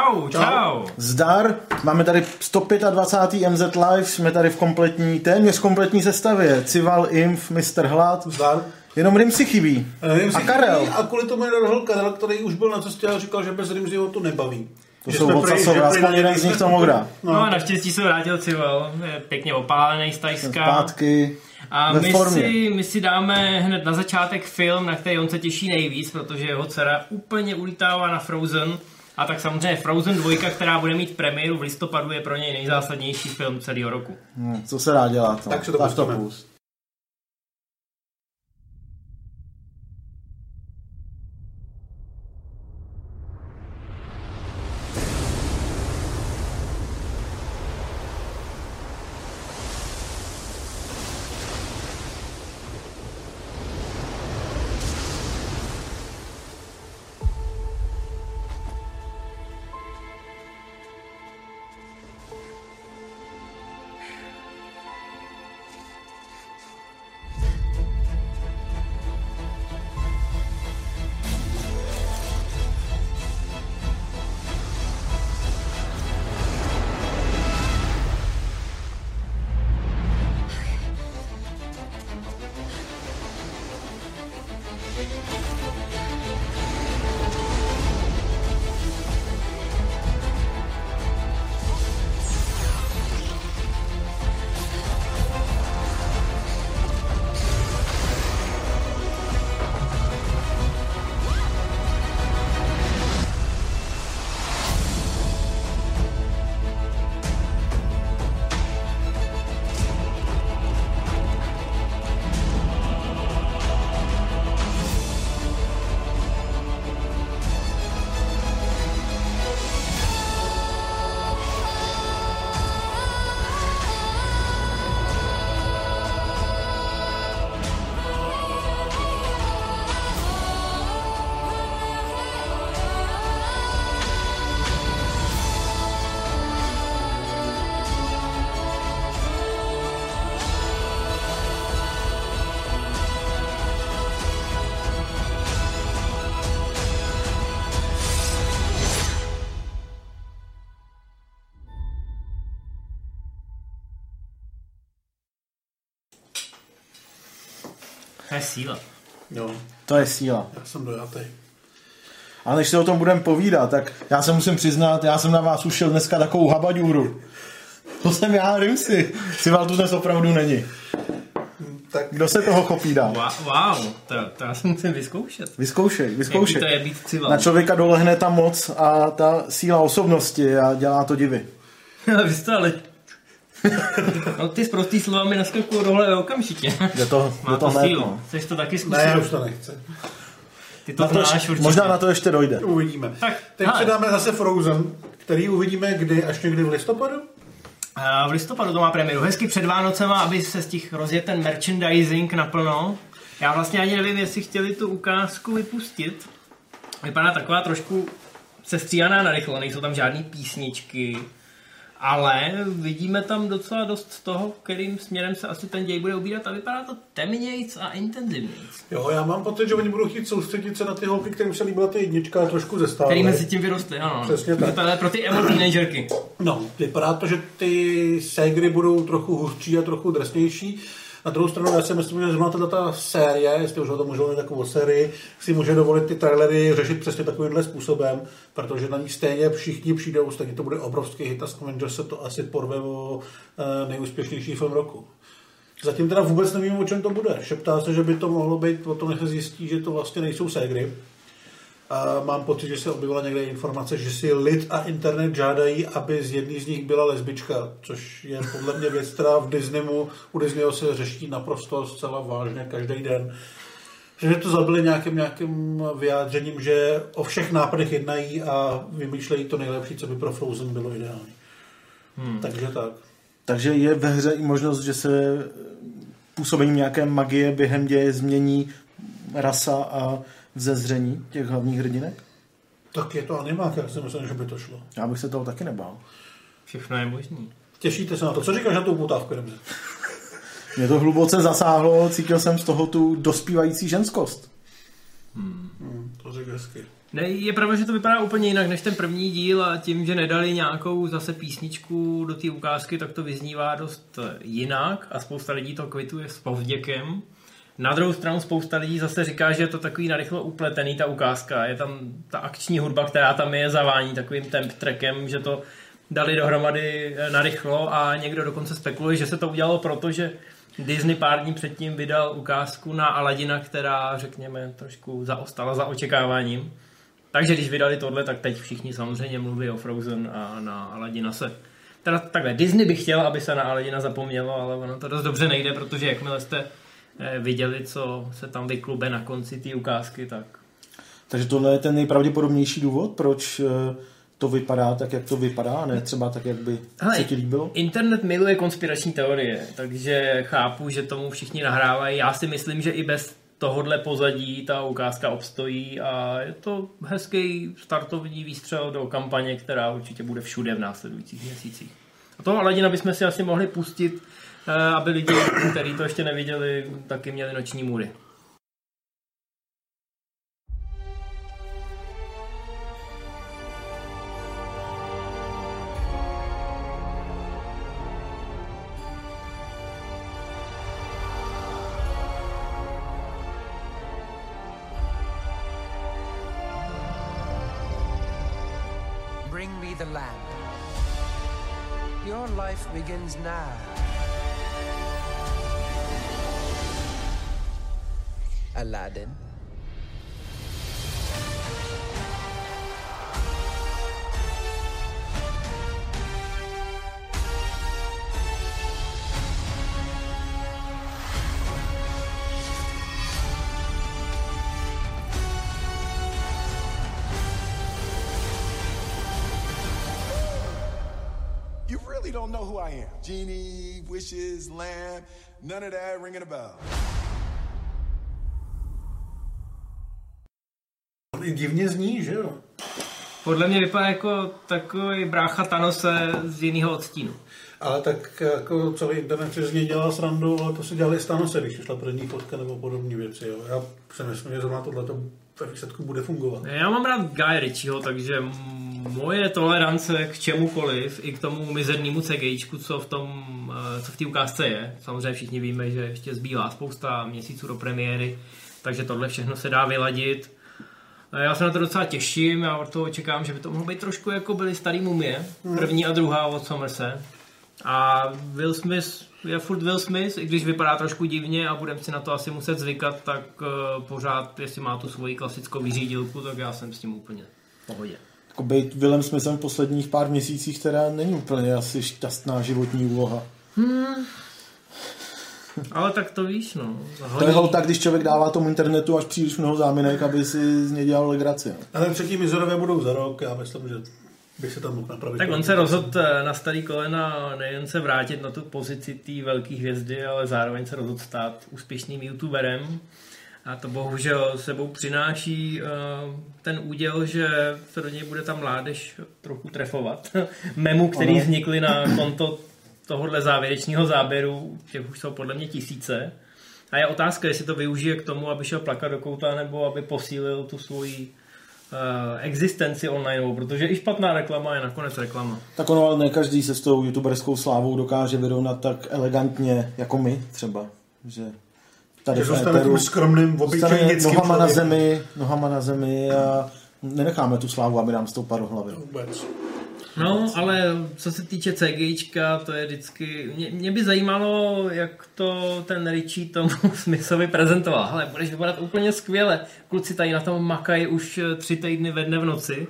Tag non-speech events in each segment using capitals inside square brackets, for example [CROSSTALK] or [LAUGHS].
Čau, čau. Zdar, máme tady 125. MZ Live, jsme tady v kompletní, téměř kompletní sestavě. Cival, Inf, Mr. Hlad. Zdar. Jenom Rimsy chybí. Rimsy a Karel. Chybí, a kvůli tomu je Karel, který už byl na cestě a říkal, že bez Rimsyho to nebaví. To že jsou ocasové, aspoň jeden z nich to mohl dát. No. no a naštěstí se vrátil Cival, je pěkně opálený z Tajska. Zpátky. A my si, my si dáme hned na začátek film, na který on se těší nejvíc, protože jeho dcera úplně ulítává na Frozen. A tak samozřejmě Frozen 2, která bude mít premiéru v listopadu, je pro něj nejzásadnější film celého roku. Hmm, co se dá dělat? No? Tak se to tak to pust. Je síla. Jo. To je síla. Já jsem dojatý. Ale než se o tom budeme povídat, tak já se musím přiznat, já jsem na vás ušel dneska takovou habaďůru. To jsem já, Rimsi. Sival tu dnes opravdu není. Tak kdo se toho chopí dál? Wow, to, to já si musím vyzkoušet. Vyzkoušej, vyzkoušej. to je být cival. Na člověka dolehne ta moc a ta síla osobnosti a dělá to divy. [LAUGHS] Vy jste ale [LAUGHS] no ty z prostý slova mi naskakují dohle okamžitě. Je to, Má je to, to sílu. No. Chceš to taky zkusit? Ne, už to nechce. Ty to na to, znáš určitě. Možná na to ještě dojde. Uvidíme. Tak, Teď si dáme zase Frozen, který uvidíme kdy, až někdy v listopadu? A v listopadu to má premiéru. Hezky před Vánocema, aby se stihl rozjet ten merchandising naplno. Já vlastně ani nevím, jestli chtěli tu ukázku vypustit. Vypadá taková trošku sestříhaná na rychlo, nejsou tam žádné písničky. Ale vidíme tam docela dost toho, kterým směrem se asi ten děj bude ubírat a vypadá to temnějc a intenzivnějc. Jo, já mám pocit, že oni budou chtít soustředit se na ty holky, kterým se líbila ta jednička a trošku zestávali. Který mezi tím vyrostly, ano. Přesně tak. Je pro ty emo teenagerky. No, vypadá to, že ty ségry budou trochu hustší a trochu drsnější. Na druhou stranu, já si myslím, že zrovna ta série, jestli už o tom můžeme takovou sérii, si může dovolit ty trailery řešit přesně takovýmhle způsobem, protože na ní stejně všichni přijdou, stejně to bude obrovský hit a že se to asi porve o eh, nejúspěšnější film roku. Zatím teda vůbec nevím, o čem to bude. Šeptá se, že by to mohlo být, o tom se zjistí, že to vlastně nejsou ségry, a mám pocit, že se objevila někde informace, že si lid a internet žádají, aby z jedné z nich byla lesbička, což je podle mě věc, která v Disneymu, u Disneyho se řeší naprosto zcela vážně každý den. Že to zabili nějakým, nějakým vyjádřením, že o všech nápadech jednají a vymýšlejí to nejlepší, co by pro Frozen bylo ideální. Hmm. Takže tak. Takže je ve hře i možnost, že se působením nějaké magie během děje změní rasa a vzezření těch hlavních hrdinek? Tak je to animák, já si myslím, že by to šlo. Já bych se toho taky nebál. Všechno je možný. Těšíte se na to. Co říkáš na tu poutávku, dobře? [LAUGHS] Mě to hluboce zasáhlo, cítil jsem z toho tu dospívající ženskost. Hmm. Hmm, to řekl hezky. Ne, je pravda, že to vypadá úplně jinak než ten první díl a tím, že nedali nějakou zase písničku do té ukázky, tak to vyznívá dost jinak a spousta lidí to kvituje s povděkem. Na druhou stranu spousta lidí zase říká, že je to takový narychlo upletený ta ukázka. Je tam ta akční hudba, která tam je, zavání takovým temp trackem, že to dali dohromady narychlo a někdo dokonce spekuluje, že se to udělalo proto, že Disney pár dní předtím vydal ukázku na Aladina, která, řekněme, trošku zaostala za očekáváním. Takže když vydali tohle, tak teď všichni samozřejmě mluví o Frozen a na Aladina se Teda takhle, Disney by chtěl, aby se na Aladina zapomnělo, ale ono to dost dobře nejde, protože jakmile jste eh, viděli, co se tam vyklube na konci té ukázky, tak... Takže tohle je ten nejpravděpodobnější důvod, proč eh, to vypadá tak, jak to vypadá, ne třeba tak, jak by Hele, se ti líbilo? Internet miluje konspirační teorie, takže chápu, že tomu všichni nahrávají. Já si myslím, že i bez tohodle pozadí ta ukázka obstojí a je to hezký startovní výstřel do kampaně, která určitě bude všude v následujících měsících. A toho Aladina bychom si asi mohli pustit, eh, aby lidi, kteří to ještě neviděli, taky měli noční můry. Lamb, none of that ringing a bell. Divně zní, že jo? Podle mě vypadá jako takový brácha Tanose z jiného odstínu. Ale tak jako celý internet si z něj dělal srandu, ale to si dělali z Tanose, když šla první fotka nebo podobné věci. Jo. Já si myslím, že zrovna tohle ve výsledku bude fungovat. Já mám rád Guy Ritchieho, takže moje tolerance k čemukoliv, i k tomu mizernému CGIčku, co v tom, eh, co v té ukázce je. Samozřejmě všichni víme, že ještě zbývá spousta měsíců do premiéry, takže tohle všechno se dá vyladit. Já se na to docela těším, já od toho očekávám, že by to mohlo být trošku jako byly starý mumie, hmm. první a druhá od Somerse. A Will Smith je furt Will Smith, i když vypadá trošku divně a budeme si na to asi muset zvykat, tak uh, pořád, jestli má tu svoji klasickou vyřídilku, tak já jsem s tím úplně v pohodě. Jako být Willem Smithem v posledních pár měsících teda není úplně asi šťastná životní úloha. Hmm. Ale tak to víš, no. Hodně... To je tak, když člověk dává tomu internetu až příliš mnoho záminek, aby si z něj dělal legraci. No. Ale třetí Mizorově budou za rok, já myslím, že by se tam mohl napravit. Tak on se rozhodl eh, na starý kolena nejen se vrátit na tu pozici té velké hvězdy, ale zároveň se rozhodl stát úspěšným youtuberem. A to bohužel sebou přináší uh, ten úděl, že se do něj bude ta mládež trochu trefovat. [LAUGHS] Memu, který ano. vznikly na konto tohohle závěrečného záběru, těch už jsou podle mě tisíce. A je otázka, jestli to využije k tomu, aby šel plakat do kouta, nebo aby posílil tu svoji uh, existenci online, protože i špatná reklama je nakonec reklama. Tak ono ale ne každý se s tou youtuberskou slávou dokáže vyrovnat tak elegantně jako my třeba. Že tady že v éteru, skromným, obyčejnickým nohama na zemi, nohama na zemi a nenecháme tu slávu, aby nám stoupá do hlavy. Vůbec. No, ale co se týče CGIčka, to je vždycky... Mě, mě by zajímalo, jak to ten Richie tomu [LAUGHS] Smithovi prezentoval. Ale budeš vypadat úplně skvěle. Kluci tady na tom makají už tři týdny ve dne v noci.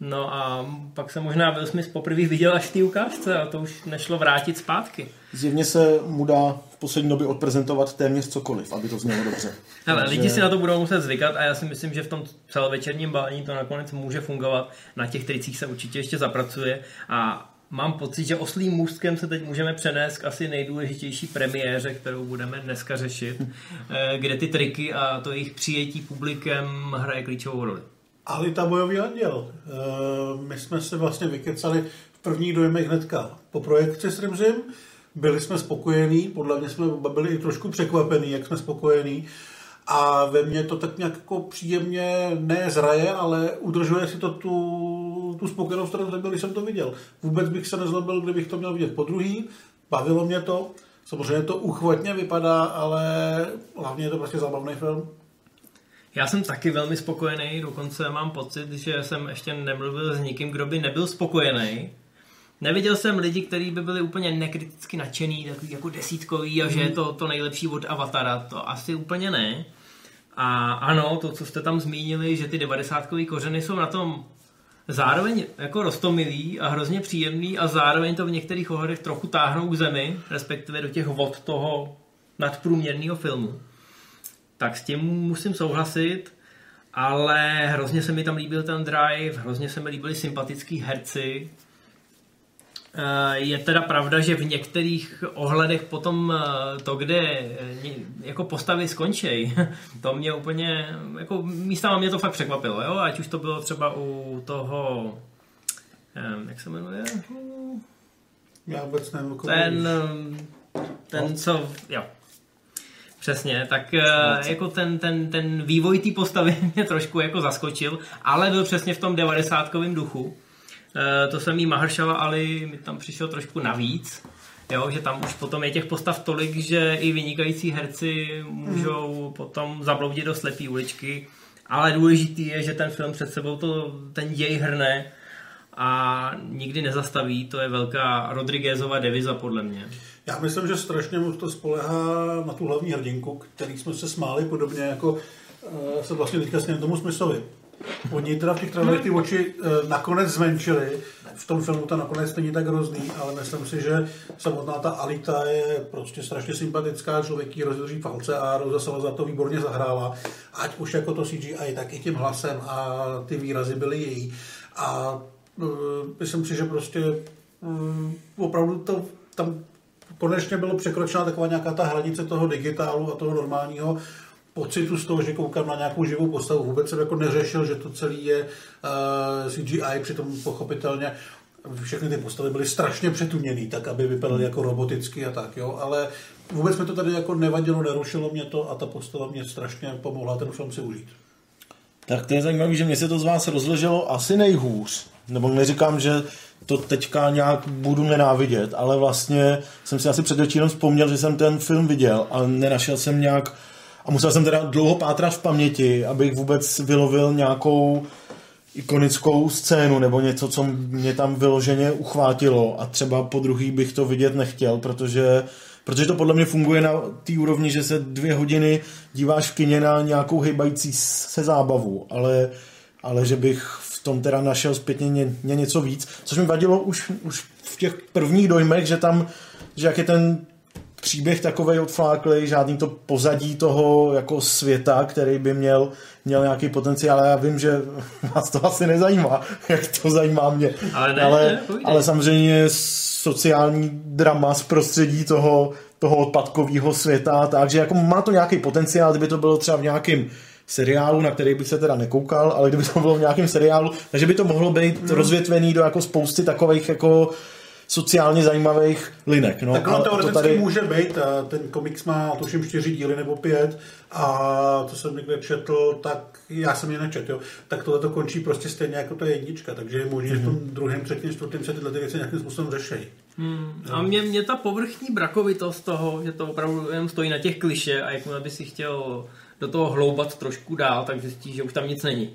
No a pak se možná Will Smith poprvé viděl až v té ukázce a to už nešlo vrátit zpátky. Zjevně se mu dá v poslední době odprezentovat téměř cokoliv, aby to znělo dobře. Ale Takže... lidi si na to budou muset zvykat a já si myslím, že v tom celovečerním balení to nakonec může fungovat. Na těch tricích se určitě ještě zapracuje a mám pocit, že oslým můstkem se teď můžeme přenést k asi nejdůležitější premiéře, kterou budeme dneska řešit, eh, kde ty triky a to jejich přijetí publikem hraje klíčovou roli. Alita bojový anděl. Eh, my jsme se vlastně vykecali v prvních dojemech hnedka po projekci s Rimzim. Byli jsme spokojení, podle mě jsme byli i trošku překvapení, jak jsme spokojení. a ve mně to tak nějak jako příjemně nezraje, ale udržuje si to tu, tu jsem byl, když jsem to viděl. Vůbec bych se nezlobil, kdybych to měl vidět po druhý. Bavilo mě to. Samozřejmě to uchvatně vypadá, ale hlavně je to prostě zábavný film. Já jsem taky velmi spokojený, dokonce mám pocit, že jsem ještě nemluvil s nikým, kdo by nebyl spokojený. Neviděl jsem lidi, kteří by byli úplně nekriticky nadšený, takový jako desítkový a že je to to nejlepší od Avatara, to asi úplně ne. A ano, to, co jste tam zmínili, že ty 90 kořeny jsou na tom zároveň jako rostomilý a hrozně příjemný a zároveň to v některých ohledech trochu táhnou k zemi, respektive do těch vod toho nadprůměrného filmu. Tak s tím musím souhlasit, ale hrozně se mi tam líbil ten drive, hrozně se mi líbili sympatický herci, Eh, je teda pravda, že v některých ohledech potom eh, to, kde eh, jako postavy skončí, [LAUGHS] to mě úplně, jako místama mě to fakt překvapilo, jo? ať už to bylo třeba u toho, jak se jmenuje? Já vůbec nevím, ten, ten, co, jo, Přesně, tak jako ten, ten, ten vývoj té postavy [LAUGHS] mě trošku jako zaskočil, ale byl přesně v tom devadesátkovém duchu. Eh, to samý Mahershala Ali mi tam přišel trošku navíc, jo, že tam už potom je těch postav tolik, že i vynikající herci můžou hmm. potom zabloudit do slepý uličky, ale důležitý je, že ten film před sebou to, ten děj hrne a nikdy nezastaví, to je velká Rodriguezova deviza podle mě. Já myslím, že strašně moc to spolehá na tu hlavní hrdinku, který jsme se smáli podobně jako uh, se vlastně teďka s tomu smyslovi. Oni teda v těch trailerech ty oči e, nakonec zmenšili. V tom filmu to nakonec není tak hrozný, ale myslím si, že samotná ta Alita je prostě strašně sympatická, člověk jí rozdrží palce a Rosa za to výborně zahrála. Ať už jako to CGI, tak i tím hlasem a ty výrazy byly její. A e, myslím si, že prostě e, opravdu to tam konečně bylo překročena taková nějaká ta hranice toho digitálu a toho normálního pocitu z toho, že koukám na nějakou živou postavu. Vůbec jsem jako neřešil, že to celé je uh, eh, CGI, přitom pochopitelně všechny ty postavy byly strašně přetuměný, tak aby vypadaly jako roboticky a tak, jo, ale vůbec mi to tady jako nevadilo, nerušilo mě to a ta postava mě strašně pomohla ten film si užít. Tak to je zajímavé, že mě se to z vás rozleželo asi nejhůř. Nebo neříkám, že to teďka nějak budu nenávidět, ale vlastně jsem si asi před večírem vzpomněl, že jsem ten film viděl, ale nenašel jsem nějak a musel jsem teda dlouho pátrat v paměti, abych vůbec vylovil nějakou ikonickou scénu nebo něco, co mě tam vyloženě uchvátilo. A třeba po druhý bych to vidět nechtěl, protože, protože to podle mě funguje na té úrovni, že se dvě hodiny díváš v kině na nějakou hejbající se zábavu, ale, ale že bych v tom teda našel zpětně ně, ně něco víc, což mi vadilo už, už v těch prvních dojmech, že tam, že jak je ten příběh takovej odfláklej, žádný to pozadí toho jako světa, který by měl, měl nějaký potenciál. Já vím, že [LAUGHS] vás to asi nezajímá, [LAUGHS] jak to zajímá mě. Ale, ne, ale, ne, ale samozřejmě sociální drama z prostředí toho, toho odpadkového světa, takže jako má to nějaký potenciál, kdyby to bylo třeba v nějakém seriálu, na který bych se teda nekoukal, ale kdyby to bylo v nějakém seriálu, takže by to mohlo být hmm. rozvětvený do jako spousty takových jako sociálně zajímavých linek. No, tak ono teoreticky tady... může být, ten komiks má tuším čtyři díly nebo pět a to jsem někde četl, tak já jsem je nečetl, jo, tak tohle to končí prostě stejně jako to jednička, takže je možné, mm-hmm. že v tom mhm. druhém, třetím, čtvrtém se tyhle věci nějakým způsobem řeší. Hmm. A mě, mě ta povrchní brakovitost toho, že to opravdu jen stojí na těch kliše a jakmile by si chtěl do toho hloubat trošku dál, tak zjistíš, že už tam nic není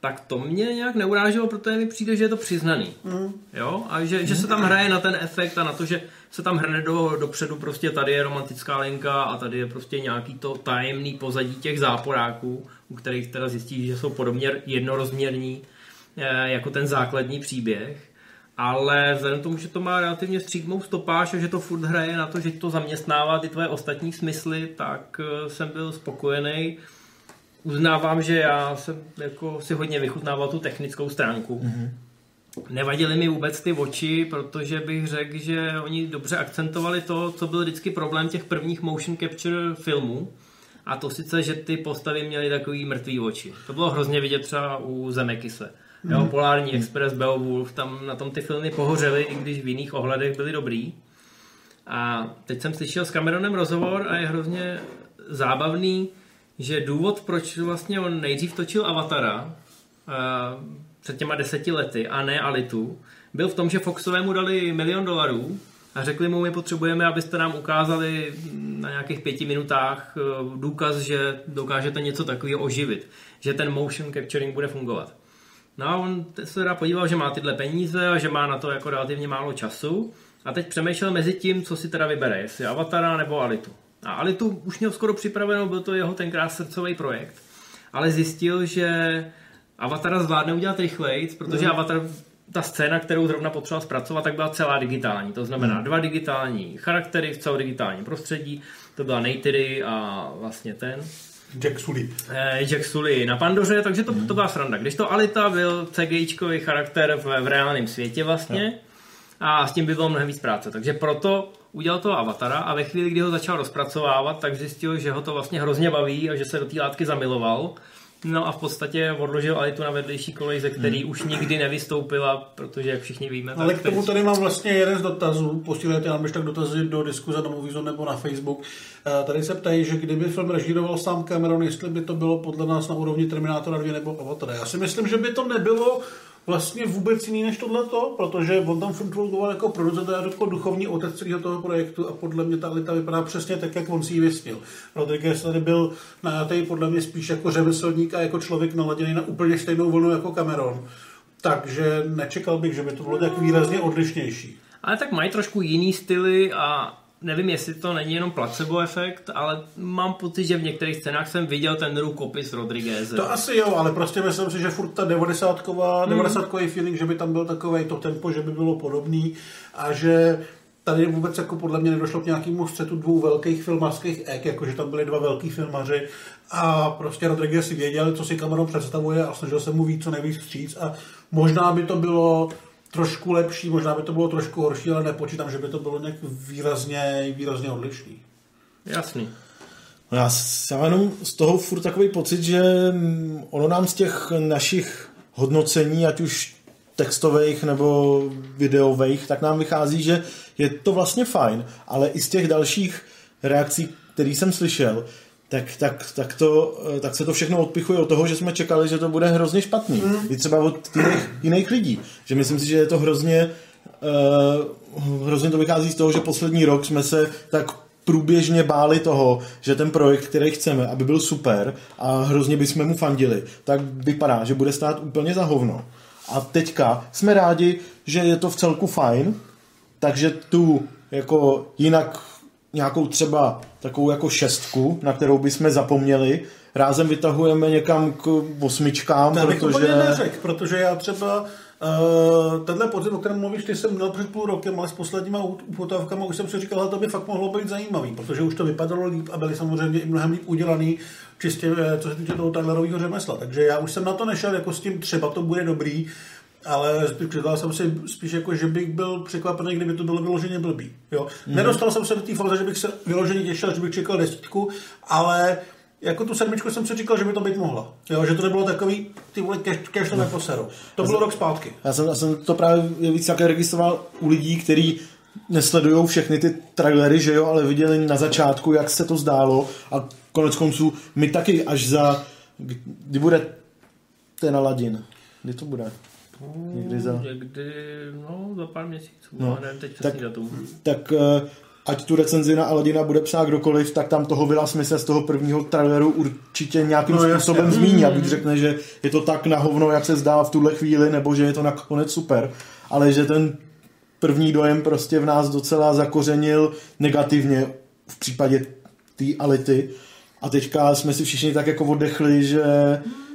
tak to mě nějak neuráželo, protože mi přijde, že je to přiznaný. Mm. Jo? A že, že se tam hraje na ten efekt a na to, že se tam hrne do, dopředu, prostě tady je romantická linka a tady je prostě nějaký to tajemný pozadí těch záporáků, u kterých teda zjistí, že jsou podobně jednorozměrní eh, jako ten základní příběh. Ale vzhledem k tomu, že to má relativně střídmou stopáž a že to furt hraje na to, že to zaměstnává ty tvoje ostatní smysly, tak eh, jsem byl spokojený uznávám, že já jsem jako si hodně vychutnával tu technickou stránku. Mm-hmm. Nevadily mi vůbec ty oči, protože bych řekl, že oni dobře akcentovali to, co byl vždycky problém těch prvních motion capture filmů. A to sice, že ty postavy měly takový mrtvý oči. To bylo hrozně vidět třeba u Zemekise. Jo, Polární Express, Beowulf, tam na tom ty filmy pohořely, i když v jiných ohledech byly dobrý. A teď jsem slyšel s Cameronem rozhovor a je hrozně zábavný, že důvod, proč vlastně on nejdřív točil Avatara uh, před těma deseti lety a ne Alitu, byl v tom, že Foxovému dali milion dolarů a řekli mu, my potřebujeme, abyste nám ukázali na nějakých pěti minutách eh, důkaz, že dokážete něco takového oživit, že ten motion capturing bude fungovat. No a on se teda podíval, že má tyhle peníze a že má na to jako relativně málo času a teď přemýšlel mezi tím, co si teda vybere, jestli Avatara nebo Alitu. A Alitu už měl skoro připraveno, byl to jeho tenkrát srdcový projekt, ale zjistil, že Avatara zvládne udělat rychleji, protože mm. Avatar ta scéna, kterou zrovna potřeboval zpracovat, tak byla celá digitální. To znamená hmm. dva digitální charaktery v celém digitálním prostředí. To byla Neytiri a vlastně ten. Jack Sully. Eh, Jack Sully na Pandoře, takže to, hmm. to byla sranda. Když to Alita byl CGIčkový charakter v, v reálném světě vlastně a s tím by bylo mnohem víc práce. Takže proto udělal toho avatara a ve chvíli, kdy ho začal rozpracovávat, tak zjistil, že ho to vlastně hrozně baví a že se do té látky zamiloval No a v podstatě odložil Alitu na vedlejší kolej, ze který hmm. už nikdy nevystoupila, protože jak všichni víme... Ale k tomu tady mám vlastně jeden z dotazů, posílejte nám tak dotazy do diskuze na Moviezone nebo na Facebook. Eh, tady se ptají, že kdyby film režíroval sám Cameron, jestli by to bylo podle nás na úrovni Terminátora 2 nebo Avatar. Já si myslím, že by to nebylo vlastně vůbec jiný než tohleto, protože on tam fungoval jako producent a jako duchovní otec celého toho projektu a podle mě ta Alita vypadá přesně tak, jak on si ji vysnil. Rodriguez tady byl najatý podle mě spíš jako řemeslník a jako člověk naladěný na úplně stejnou vlnu jako Cameron. Takže nečekal bych, že by to bylo tak výrazně odlišnější. Ale tak mají trošku jiný styly a nevím, jestli to není jenom placebo efekt, ale mám pocit, že v některých scénách jsem viděl ten rukopis Rodriguez. To asi jo, ale prostě myslím si, že furt ta 90 hmm. 90 feeling, že by tam byl takový to tempo, že by bylo podobný a že tady vůbec jako podle mě nedošlo k nějakému střetu dvou velkých filmařských ek, jakože tam byly dva velký filmaři a prostě Rodriguez si věděl, co si kamerou představuje a snažil se mu víc co nejvíc vstříc a možná by to bylo trošku lepší, možná by to bylo trošku horší, ale nepočítám, že by to bylo nějak výrazně, výrazně odlišný. Jasný. No já, já jenom z toho furt takový pocit, že ono nám z těch našich hodnocení, ať už textových nebo videových, tak nám vychází, že je to vlastně fajn, ale i z těch dalších reakcí, který jsem slyšel, tak, tak, tak, to, eh, tak se to všechno odpichuje od toho, že jsme čekali, že to bude hrozně špatný. Mm. I třeba od jiných, jiných lidí. Že myslím si, že je to hrozně uh, hrozně to vychází z toho, že poslední rok jsme se tak průběžně báli toho, že ten projekt, který chceme, aby byl super a hrozně bychom mu fandili, tak vypadá, že bude stát úplně za hovno. A teďka jsme rádi, že je to v celku fajn, takže tu jako jinak nějakou třeba takovou jako šestku, na kterou bychom zapomněli, rázem vytahujeme někam k osmičkám, to protože... neřek, protože já třeba Uh, tenhle podzim, o kterém mluvíš, ty jsem měl před půl rokem, ale s posledníma upotávkama už jsem si říkal, že to by fakt mohlo být zajímavý, protože už to vypadalo líp a byly samozřejmě i mnohem líp udělaný, čistě eh, co se týče toho Tylerového řemesla. Takže já už jsem na to nešel jako s tím, třeba to bude dobrý, ale předal jsem si spíš jako, že bych byl překvapený, kdyby to bylo vyloženě blbý. Jo? Mm-hmm. Nedostal jsem se do té fáze, že bych se vyloženě těšil, že bych čekal desítku, ale jako tu sedmičku jsem si říkal, že by to být mohla. Jo, že to nebylo takový, ty vole, cash, cash to neposeru. To bylo rok zpátky. Já jsem, já jsem to právě víc také registroval u lidí, kteří nesledují všechny ty trailery, že jo, ale viděli na začátku, jak se to zdálo a konec konců my taky až za, kdy bude ten Aladdin, kdy to bude? Někdy za... Někdy, no, za pár měsíců, no, nevím teď tak, datum. Tak eh, ať tu recenzi na Aladina bude psát kdokoliv, tak tam toho Vila Smise z toho prvního traileru určitě nějakým no, způsobem jasně. zmíní a buď řekne, že je to tak na hovno, jak se zdá v tuhle chvíli, nebo že je to nakonec super, ale že ten první dojem prostě v nás docela zakořenil negativně v případě té Ality a teďka jsme si všichni tak jako oddechli, že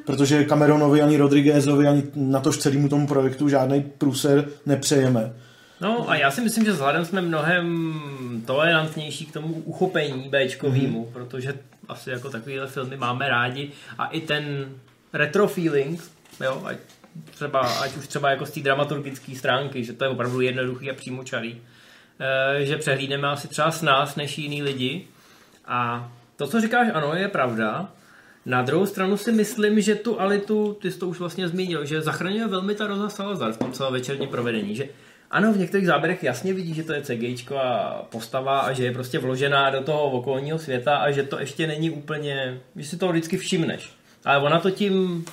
protože Cameronovi ani Rodriguezovi ani na tož celému tomu projektu žádný průser nepřejeme. No a já si myslím, že vzhledem jsme mnohem tolerantnější k tomu uchopení Bčkovýmu, mm-hmm. protože asi jako takovýhle filmy máme rádi a i ten retro feeling, jo, ať, třeba, ať už třeba jako z té dramaturgické stránky, že to je opravdu jednoduchý a přímočarý, e, že přehlídneme asi třeba s nás než jiný lidi a to, co říkáš, ano, je pravda, na druhou stranu si myslím, že tu Alitu, ty jsi to už vlastně zmínil, že zachraňuje velmi ta Rosa Salazar v tom celovečerním provedení, že ano, v některých záběrech jasně vidí, že to je CG a postava a že je prostě vložená do toho okolního světa a že to ještě není úplně, že si to vždycky všimneš. Ale ona to tím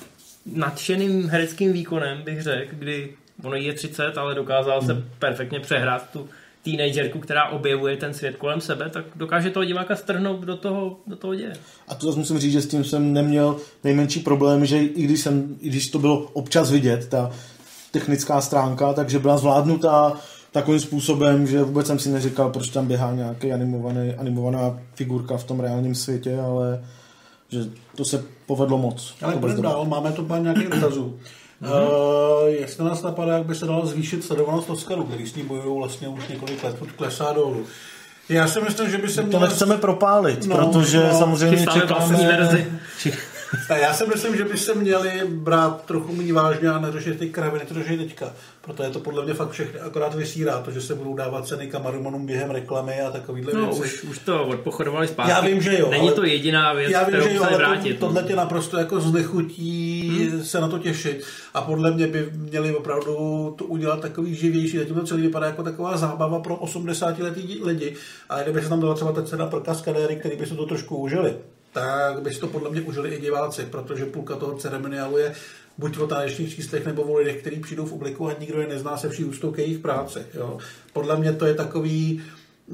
nadšeným hereckým výkonem, bych řekl, kdy ono je 30, ale dokázal se hmm. perfektně přehrát tu teenagerku, která objevuje ten svět kolem sebe, tak dokáže toho diváka strhnout do toho, do toho děje. A to zase musím říct, že s tím jsem neměl nejmenší problém, že i když, jsem, i když to bylo občas vidět, ta technická stránka, takže byla zvládnutá takovým způsobem, že vůbec jsem si neříkal, proč tam běhá nějaký animovaný, animovaná figurka v tom reálném světě, ale že to se povedlo moc. Ale půjdeme dál, máme to pár nějakých dotazů. [CLEARS THROAT] Mm-hmm. Uh, jestli nás napadá, jak by se dalo zvýšit sledovanost Oscaru, který s ní bojují vlastně už několik let, klesá dolů. Já si myslím, že by se měl... To nechceme propálit, no, protože no, samozřejmě čekáme... [LAUGHS] Já si myslím, že by se měli brát trochu méně vážně a neřešit ty kraviny, to řeší teďka. Proto je to podle mě fakt všechny akorát vysírá, to, že se budou dávat ceny kamarumanům během reklamy a takovýhle no, věci. Už, už to odpochodovali zpátky. Já vím, že jo. Není to jediná věc, já vím, kterou že jo, ale vrátit. To, tohle tě naprosto jako znechutí hmm. se na to těšit. A podle mě by měli opravdu to udělat takový živější. Zatím to celý vypadá jako taková zábava pro 80 letý lidi. A kdyby se tam dala třeba ta cena pro kaskadéry, který by se to trošku užili, tak by si to podle mě užili i diváci, protože půlka toho ceremoniálu je buď o tanečních číslech nebo o lidech, kteří přijdou v obliku a nikdo je nezná se vší ústou k jejich práci. Jo. Podle mě to je takový,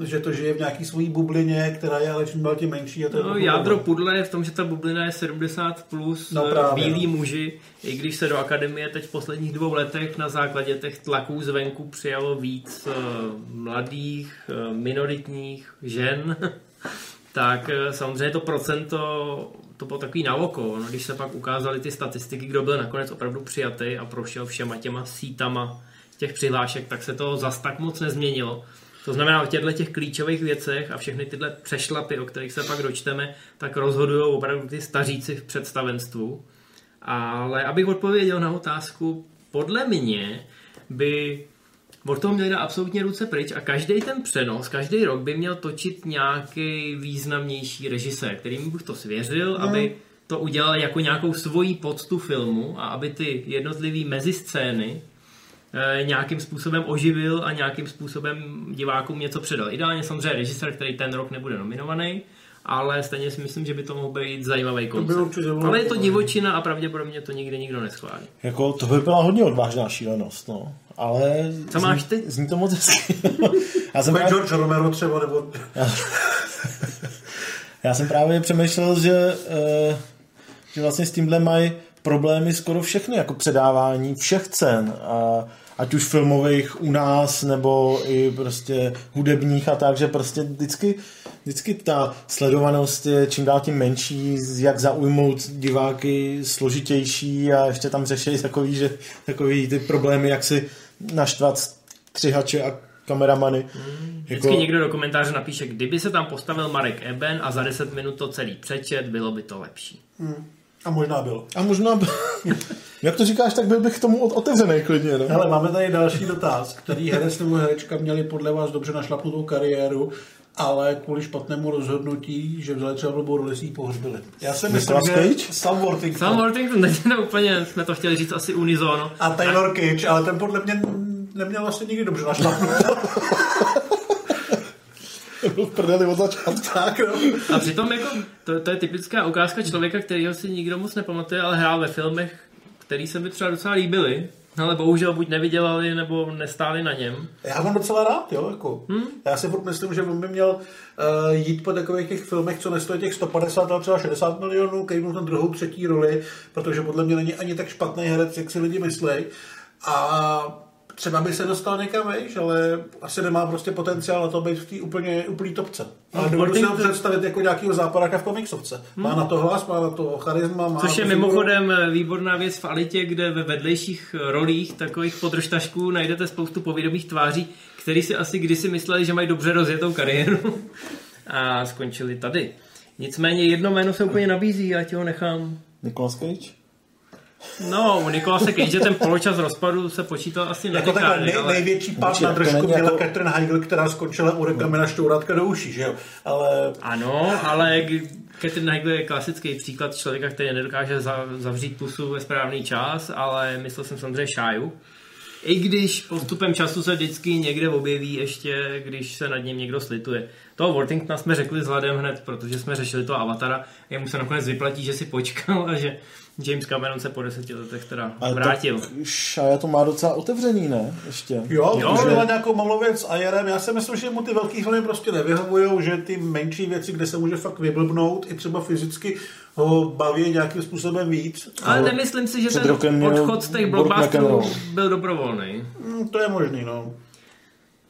že to žije v nějaký svojí bublině, která je ale čím dál tím menší. A to no, jádro pudle je v tom, že ta bublina je 70 plus no, právě, bílí no. muži, i když se do akademie teď v posledních dvou letech na základě těch tlaků zvenku přijalo víc uh, mladých, uh, minoritních žen, [LAUGHS] tak uh, samozřejmě to procento to bylo takový na oko. No, když se pak ukázaly ty statistiky, kdo byl nakonec opravdu přijatý a prošel všema těma sítama těch přihlášek, tak se to zas tak moc nezměnilo. To znamená, v těchto těch klíčových věcech a všechny tyhle přešlapy, o kterých se pak dočteme, tak rozhodují opravdu ty staříci v představenstvu. Ale abych odpověděl na otázku, podle mě by od toho měli dát absolutně ruce pryč a každý ten přenos, každý rok by měl točit nějaký významnější režisér, kterým bych to svěřil, no. aby to udělal jako nějakou svoji poctu filmu a aby ty jednotlivé meziscény eh, nějakým způsobem oživil a nějakým způsobem divákům něco předal. Ideálně samozřejmě režisér, který ten rok nebude nominovaný, ale stejně si myslím, že by to mohl být zajímavý koncept. Ale je to divočina a pravděpodobně to nikdy nikdo neschválí. Jako, to by byla hodně odvážná šílenost, no. Ale Co máš ty? Zní, zní to moc hezky. [LAUGHS] Já jsem právě... George Romero třeba, nebo... Já jsem právě přemýšlel, že, uh, že vlastně s tímhle mají problémy skoro všechny, jako předávání všech cen. A ať už filmových u nás, nebo i prostě hudebních a tak, že prostě vždycky, vždycky ta sledovanost je čím dál tím menší, jak zaujmout diváky složitější a ještě tam řeší takový, že, takový ty problémy, jak si naštvat střihače a kameramany. Hmm. Vždycky jako... někdo do komentáře napíše, kdyby se tam postavil Marek Eben a za 10 minut to celý přečet, bylo by to lepší. Hmm. A možná bylo. A možná bylo. [LAUGHS] Jak to říkáš, tak byl bych k tomu otevřený klidně. No? Hele, máme tady další dotaz, který herec nebo herečka měli podle vás dobře našlapnutou kariéru, ale kvůli špatnému rozhodnutí, že vzali třeba blbou roli, si pohřbili. Já si myslím, že Sam Worthington. Sam Worthington, teď úplně jsme to chtěli říct asi unizono. A Taylor Cage, ale ten podle mě neměl vlastně nikdy dobře našlapnutou. byl v prdeli od začátku. Tak, no. A přitom jako, to, to, je typická ukázka člověka, kterýho si nikdo moc nepamatuje, ale hrál ve filmech, který se mi třeba docela líbily. Ale bohužel buď nevydělali, nebo nestáli na něm. Já mám docela rád, jo. Jako. Hmm? Já si furt myslím, že on by měl uh, jít po takových těch filmech, co nestojí těch 150, ale třeba 60 milionů, kejvnout na druhou, třetí roli, protože podle mě není ani tak špatný herec, jak si lidi myslí. A třeba by se dostal někam vejš, ale asi nemá prostě potenciál na to být v té úplně úplný topce. Ale no, dovedu si ho představit jako nějakého záporaka v komiksovce. Má hmm. na to hlas, má na to charisma. Má Což je mimochodem výborná věc v Alitě, kde ve vedlejších rolích takových podržtašků najdete spoustu povědomých tváří, který si asi kdysi mysleli, že mají dobře rozjetou kariéru [LAUGHS] a skončili tady. Nicméně jedno jméno se úplně nabízí, já ti ho nechám. Nicolas Cage? No, u Nikolase Cage ten poločas rozpadu se počítal asi jako takhle nej, ale... největší pád na držku měla jako... Catherine Heigl, která skončila u reklamy na štourátka do uší, že jo? Ale... Ano, ale Catherine Heigl je klasický příklad člověka, který nedokáže zavřít pusu ve správný čas, ale myslel jsem samozřejmě Šáju. I když postupem času se vždycky někde objeví ještě, když se nad ním někdo slituje. Toho Worthingtona jsme řekli vzhledem hned, protože jsme řešili toho avatara. Jemu se nakonec vyplatí, že si počkal a že James Cameron se po deseti letech teda Ale vrátil. Ale to má docela otevřený, ne? Ještě. Jo, jo že... nějakou malou věc a Jerem, já si myslím, že mu ty velký filmy prostě nevyhovují, že ty menší věci, kde se může fakt vyblbnout, i třeba fyzicky ho baví nějakým způsobem víc. Ale nemyslím si, že ten odchod z těch blockbusterů byl dobrovolný. Mm, to je možný, no.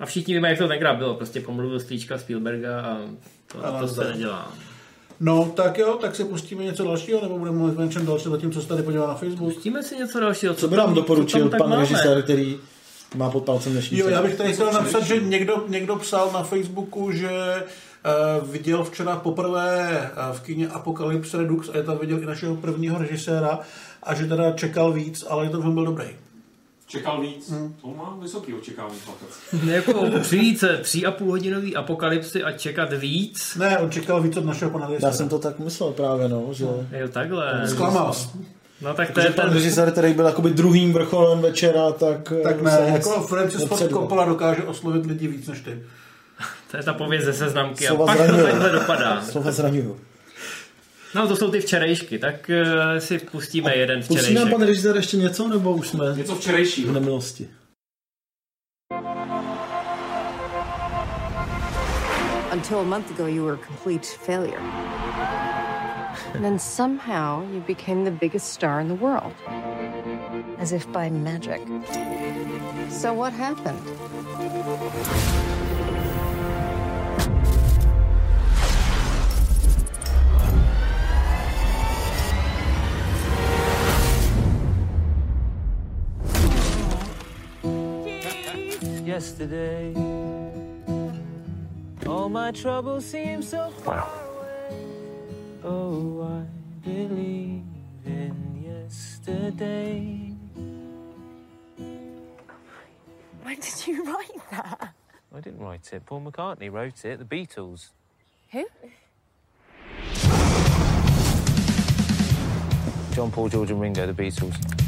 A všichni víme, jak to tenkrát bylo. Prostě pomluvil stříčka Spielberga a to, to se nedělá. No, tak jo, tak si pustíme něco dalšího, nebo budeme mluvit o něčem dalším, zatím, co se tady podívá na Facebook. Pustíme si něco dalšího. Co, co by nám doporučil pan máme? režisér, který má pod palcem dnešní Jo, já bych tady chtěl napsat, že někdo, někdo psal na Facebooku, že uh, viděl včera poprvé uh, v kyně Apocalypse Redux a je tam viděl i našeho prvního režiséra a že teda čekal víc, ale to film byl dobrý. Čekal víc? Hmm. To má vysoký očekávání [LAUGHS] jako přijít tři a půl hodinový apokalypsy a čekat víc? Ne, on čekal víc od našeho pana Já jsem to tak myslel právě, no, že... Jo, takhle. Zklamal. No tak to je ten... režisér, který byl jakoby druhým vrcholem večera, tak... Tak ne, jako Francis Ford Coppola dokáže oslovit lidi víc než ty. to je ta pověst ze seznamky Slova a pak zraňuju. to takhle dopadá. Slova zraňuju. No to jsou ty včerejšky, tak uh, si pustíme a jeden včerejšek. Pustí nám pan režisér ještě něco, nebo už jsme něco včerejšího. v nemilosti? Until a month ago you were a complete failure. And then somehow you became the biggest star in the world. As if by magic. So what happened? Yesterday. All my troubles seem so far. Away. Oh, I believe in yesterday. When did you write that? I didn't write it. Paul McCartney wrote it. The Beatles. Who? John, Paul, George, and Ringo, the Beatles.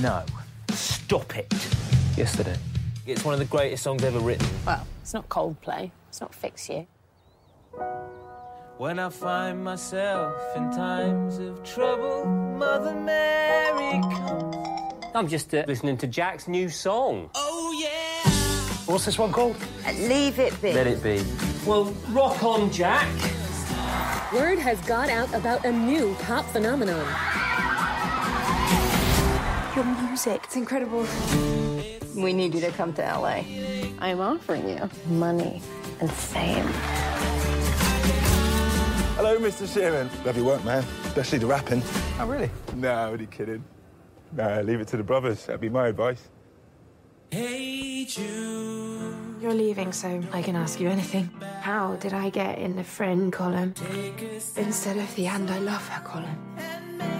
No. Stop it. Yesterday. It's one of the greatest songs ever written. Well, it's not Coldplay. It's not Fix You. When I find myself in times of trouble, Mother Mary comes. I'm just uh, listening to Jack's new song. Oh, yeah! What's this one called? Uh, leave it be. Let it be. Well, rock on, Jack. Word has got out about a new pop phenomenon your music. It's incredible. We need you to come to LA. I'm offering you money and fame. Hello, Mr. Sheeran. Love your work, man. Especially the rapping. Oh, really? No, I'm only kidding. No, leave it to the brothers. That'd be my advice. Hey, Jude. You're leaving, so I can ask you anything. How did I get in the friend column instead of the and I love her column?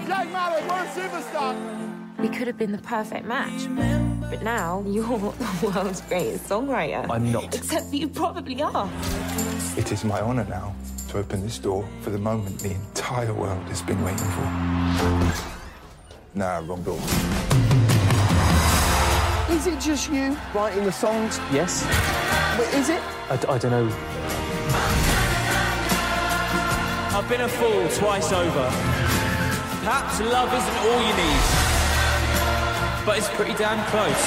Jack Mallett, we're a superstar. We could have been the perfect match. But now you're [LAUGHS] the world's greatest songwriter. I'm not. Except that you probably are. It is my honor now to open this door for the moment the entire world has been waiting for. Nah, wrong door. Is it just you writing the songs? Yes. Wait, is it? I, I don't know. I've been a fool twice over. Perhaps love isn't all you need but it's pretty damn close.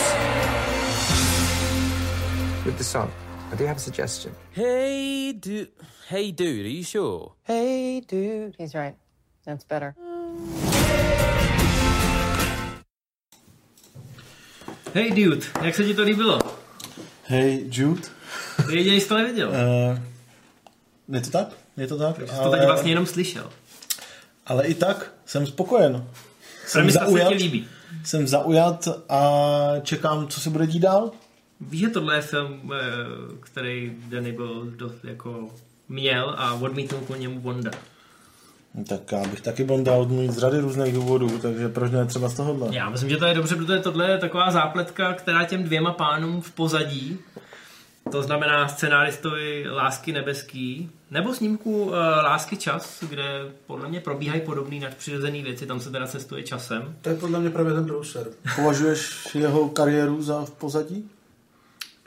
With the song, I do have a suggestion. Hey, dude. Hey, dude, are you sure? Hey, dude. He's right. That's better. Hey, dude, jak se ti to líbilo? Hey, Jude. Ty jsi to neviděl. Uh, je to tak? Je to tak? Jsi ale... to teď vlastně jenom slyšel. Ale i tak jsem spokojen. Jsem zaujat. se ti líbí jsem zaujat a čekám, co se bude dít dál. Víš, že tohle je film, eh, který Danny byl dost jako měl a odmítnul po němu Bonda. Tak já bych taky Bonda odmít z řady různých důvodů, takže proč ne třeba z tohohle? Já myslím, že to je dobře, protože tohle je taková zápletka, která těm dvěma pánům v pozadí To znamená scenáristovi Lásky nebeský, nebo snímku uh, Lásky čas, kde podle mě probíhají podobné nadpřirozené věci, tam se teda cestuje časem. To je podle mě právě ten browser. Považuješ jeho kariéru za v pozadí?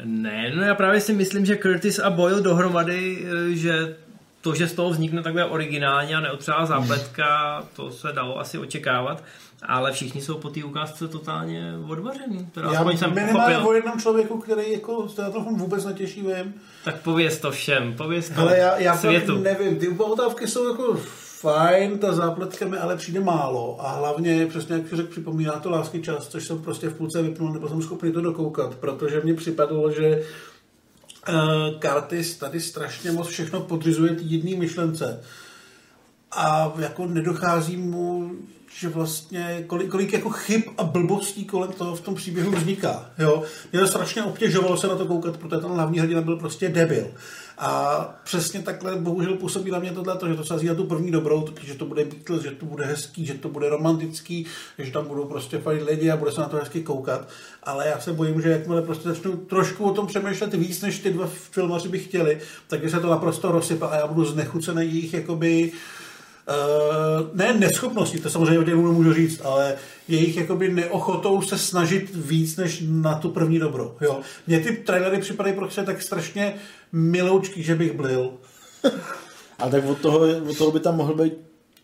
Ne, no já právě si myslím, že Curtis a Boyle dohromady, eh, že to, že z toho vznikne takové originální a neotřelá zápletka, to se dalo asi očekávat, ale všichni jsou po té ukázce totálně odvaření. Teda Já aspoň jsem minimálně o jednom člověku, který jako se na tom vůbec netěší, vím. Tak pověz to všem, pověz to Ale já, já světu. nevím, ty upotávky jsou jako fajn, ta zápletka mi ale přijde málo a hlavně, přesně jak řekl, připomíná to lásky čas, což jsem prostě v půlce vypnul, nebo jsem schopný to dokoukat, protože mně připadlo, že Curtis tady strašně moc všechno podřizuje té jedné myšlence a jako nedochází mu, že vlastně kolik, kolik jako chyb a blbostí kolem toho v tom příběhu vzniká. Jo? Mě to strašně obtěžovalo se na to koukat, protože ten hlavní hrdina byl prostě debil. A přesně takhle bohužel působí na mě tohle, že to sází na tu první dobrou, totiž, že to bude Beatles, že to bude hezký, že to bude romantický, že tam budou prostě fajn lidi a bude se na to hezky koukat. Ale já se bojím, že jakmile prostě začnu trošku o tom přemýšlet víc, než ty dva filmaři by chtěli, takže se to naprosto rozsype a já budu znechucený jejich jakoby Uh, ne neschopností, to samozřejmě těch můžu říct, ale jejich jakoby neochotou se snažit víc než na tu první dobro. Jo. Mně ty trailery připadají prostě tak strašně miloučký, že bych blil. [LAUGHS] A tak od toho, od toho by tam mohl být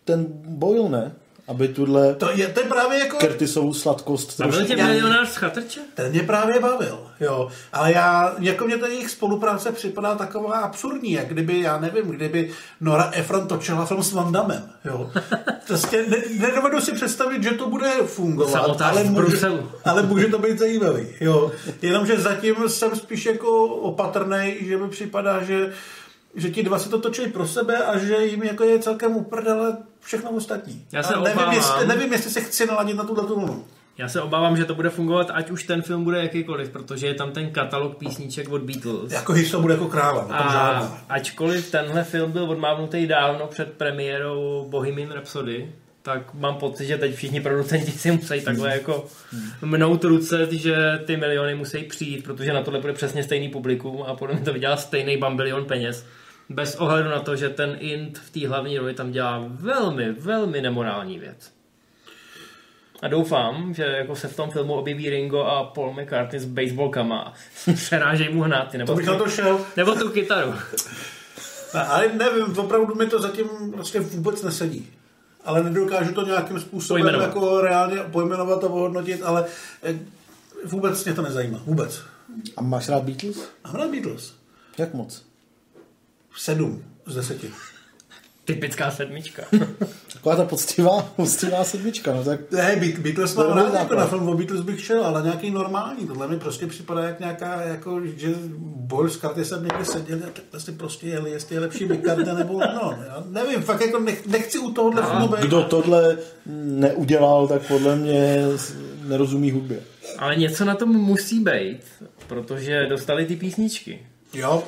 ten Boyle, ne? Aby tuhle To je, to je právě jako... Curtisovou sladkost A byl trošku... tě milionář z chatrče? Ten mě právě bavil, jo. Ale já, jako mě ta jejich spolupráce připadá taková absurdní, jak kdyby, já nevím, kdyby Nora Ephron točila film s Van Dammem, jo. [LAUGHS] Prostě ne, nedovedu si představit, že to bude fungovat, ale v může, Bruselu. ale může to být zajímavý, jo. Jenomže zatím jsem spíš jako opatrný, že mi připadá, že že ti dva si to točí pro sebe a že jim jako je celkem uprdele všechno ostatní. Já se a nevím, obávám. jestli, nevím, jestli se chci naladit na tuhle vlnu. Já se obávám, že to bude fungovat, ať už ten film bude jakýkoliv, protože je tam ten katalog písniček od Beatles. Jako Histo bude jako kráva, na tom A ačkoliv tenhle film byl odmávnutý dávno před premiérou Bohemian Rhapsody, tak mám pocit, že teď všichni producenti si musí takhle jako mnout ruce, že ty miliony musí přijít, protože na tohle bude přesně stejný publikum a podle mě to vydělá stejný bambilion peněz. Bez ohledu na to, že ten int v té hlavní roli tam dělá velmi, velmi nemorální věc. A doufám, že jako se v tom filmu objeví Ringo a Paul McCartney s baseballkama [LAUGHS] přerážej mu hnáty, To nebo, bych na to šel. nebo tu kytaru. [LAUGHS] Ale nevím, opravdu mi to zatím prostě vůbec nesedí. Ale nedokážu to nějakým způsobem Pojmenovat. jako reálně pojmenovat a ohodnotit, ale eh, vůbec mě to nezajímá. Vůbec. A máš rád Beatles? A rád Beatles. Jak moc? Sedm z deseti. Typická sedmička. [LAUGHS] Taková ta poctivá, poctivá sedmička, no tak Ne, Beat- Beatles mám rád, jako na film o Beatles bych šel, ale nějaký normální. Tohle mi prostě připadá jak nějaká, jako, že Boyle s Curtisem někde seděli a takhle si prostě jeli, jestli je lepší McCartney nebo no, já nevím, fakt jako nech, nechci u tohohle filmu být. kdo tohle neudělal, tak podle mě nerozumí hudbě. Ale něco na tom musí být, protože dostali ty písničky. Jo,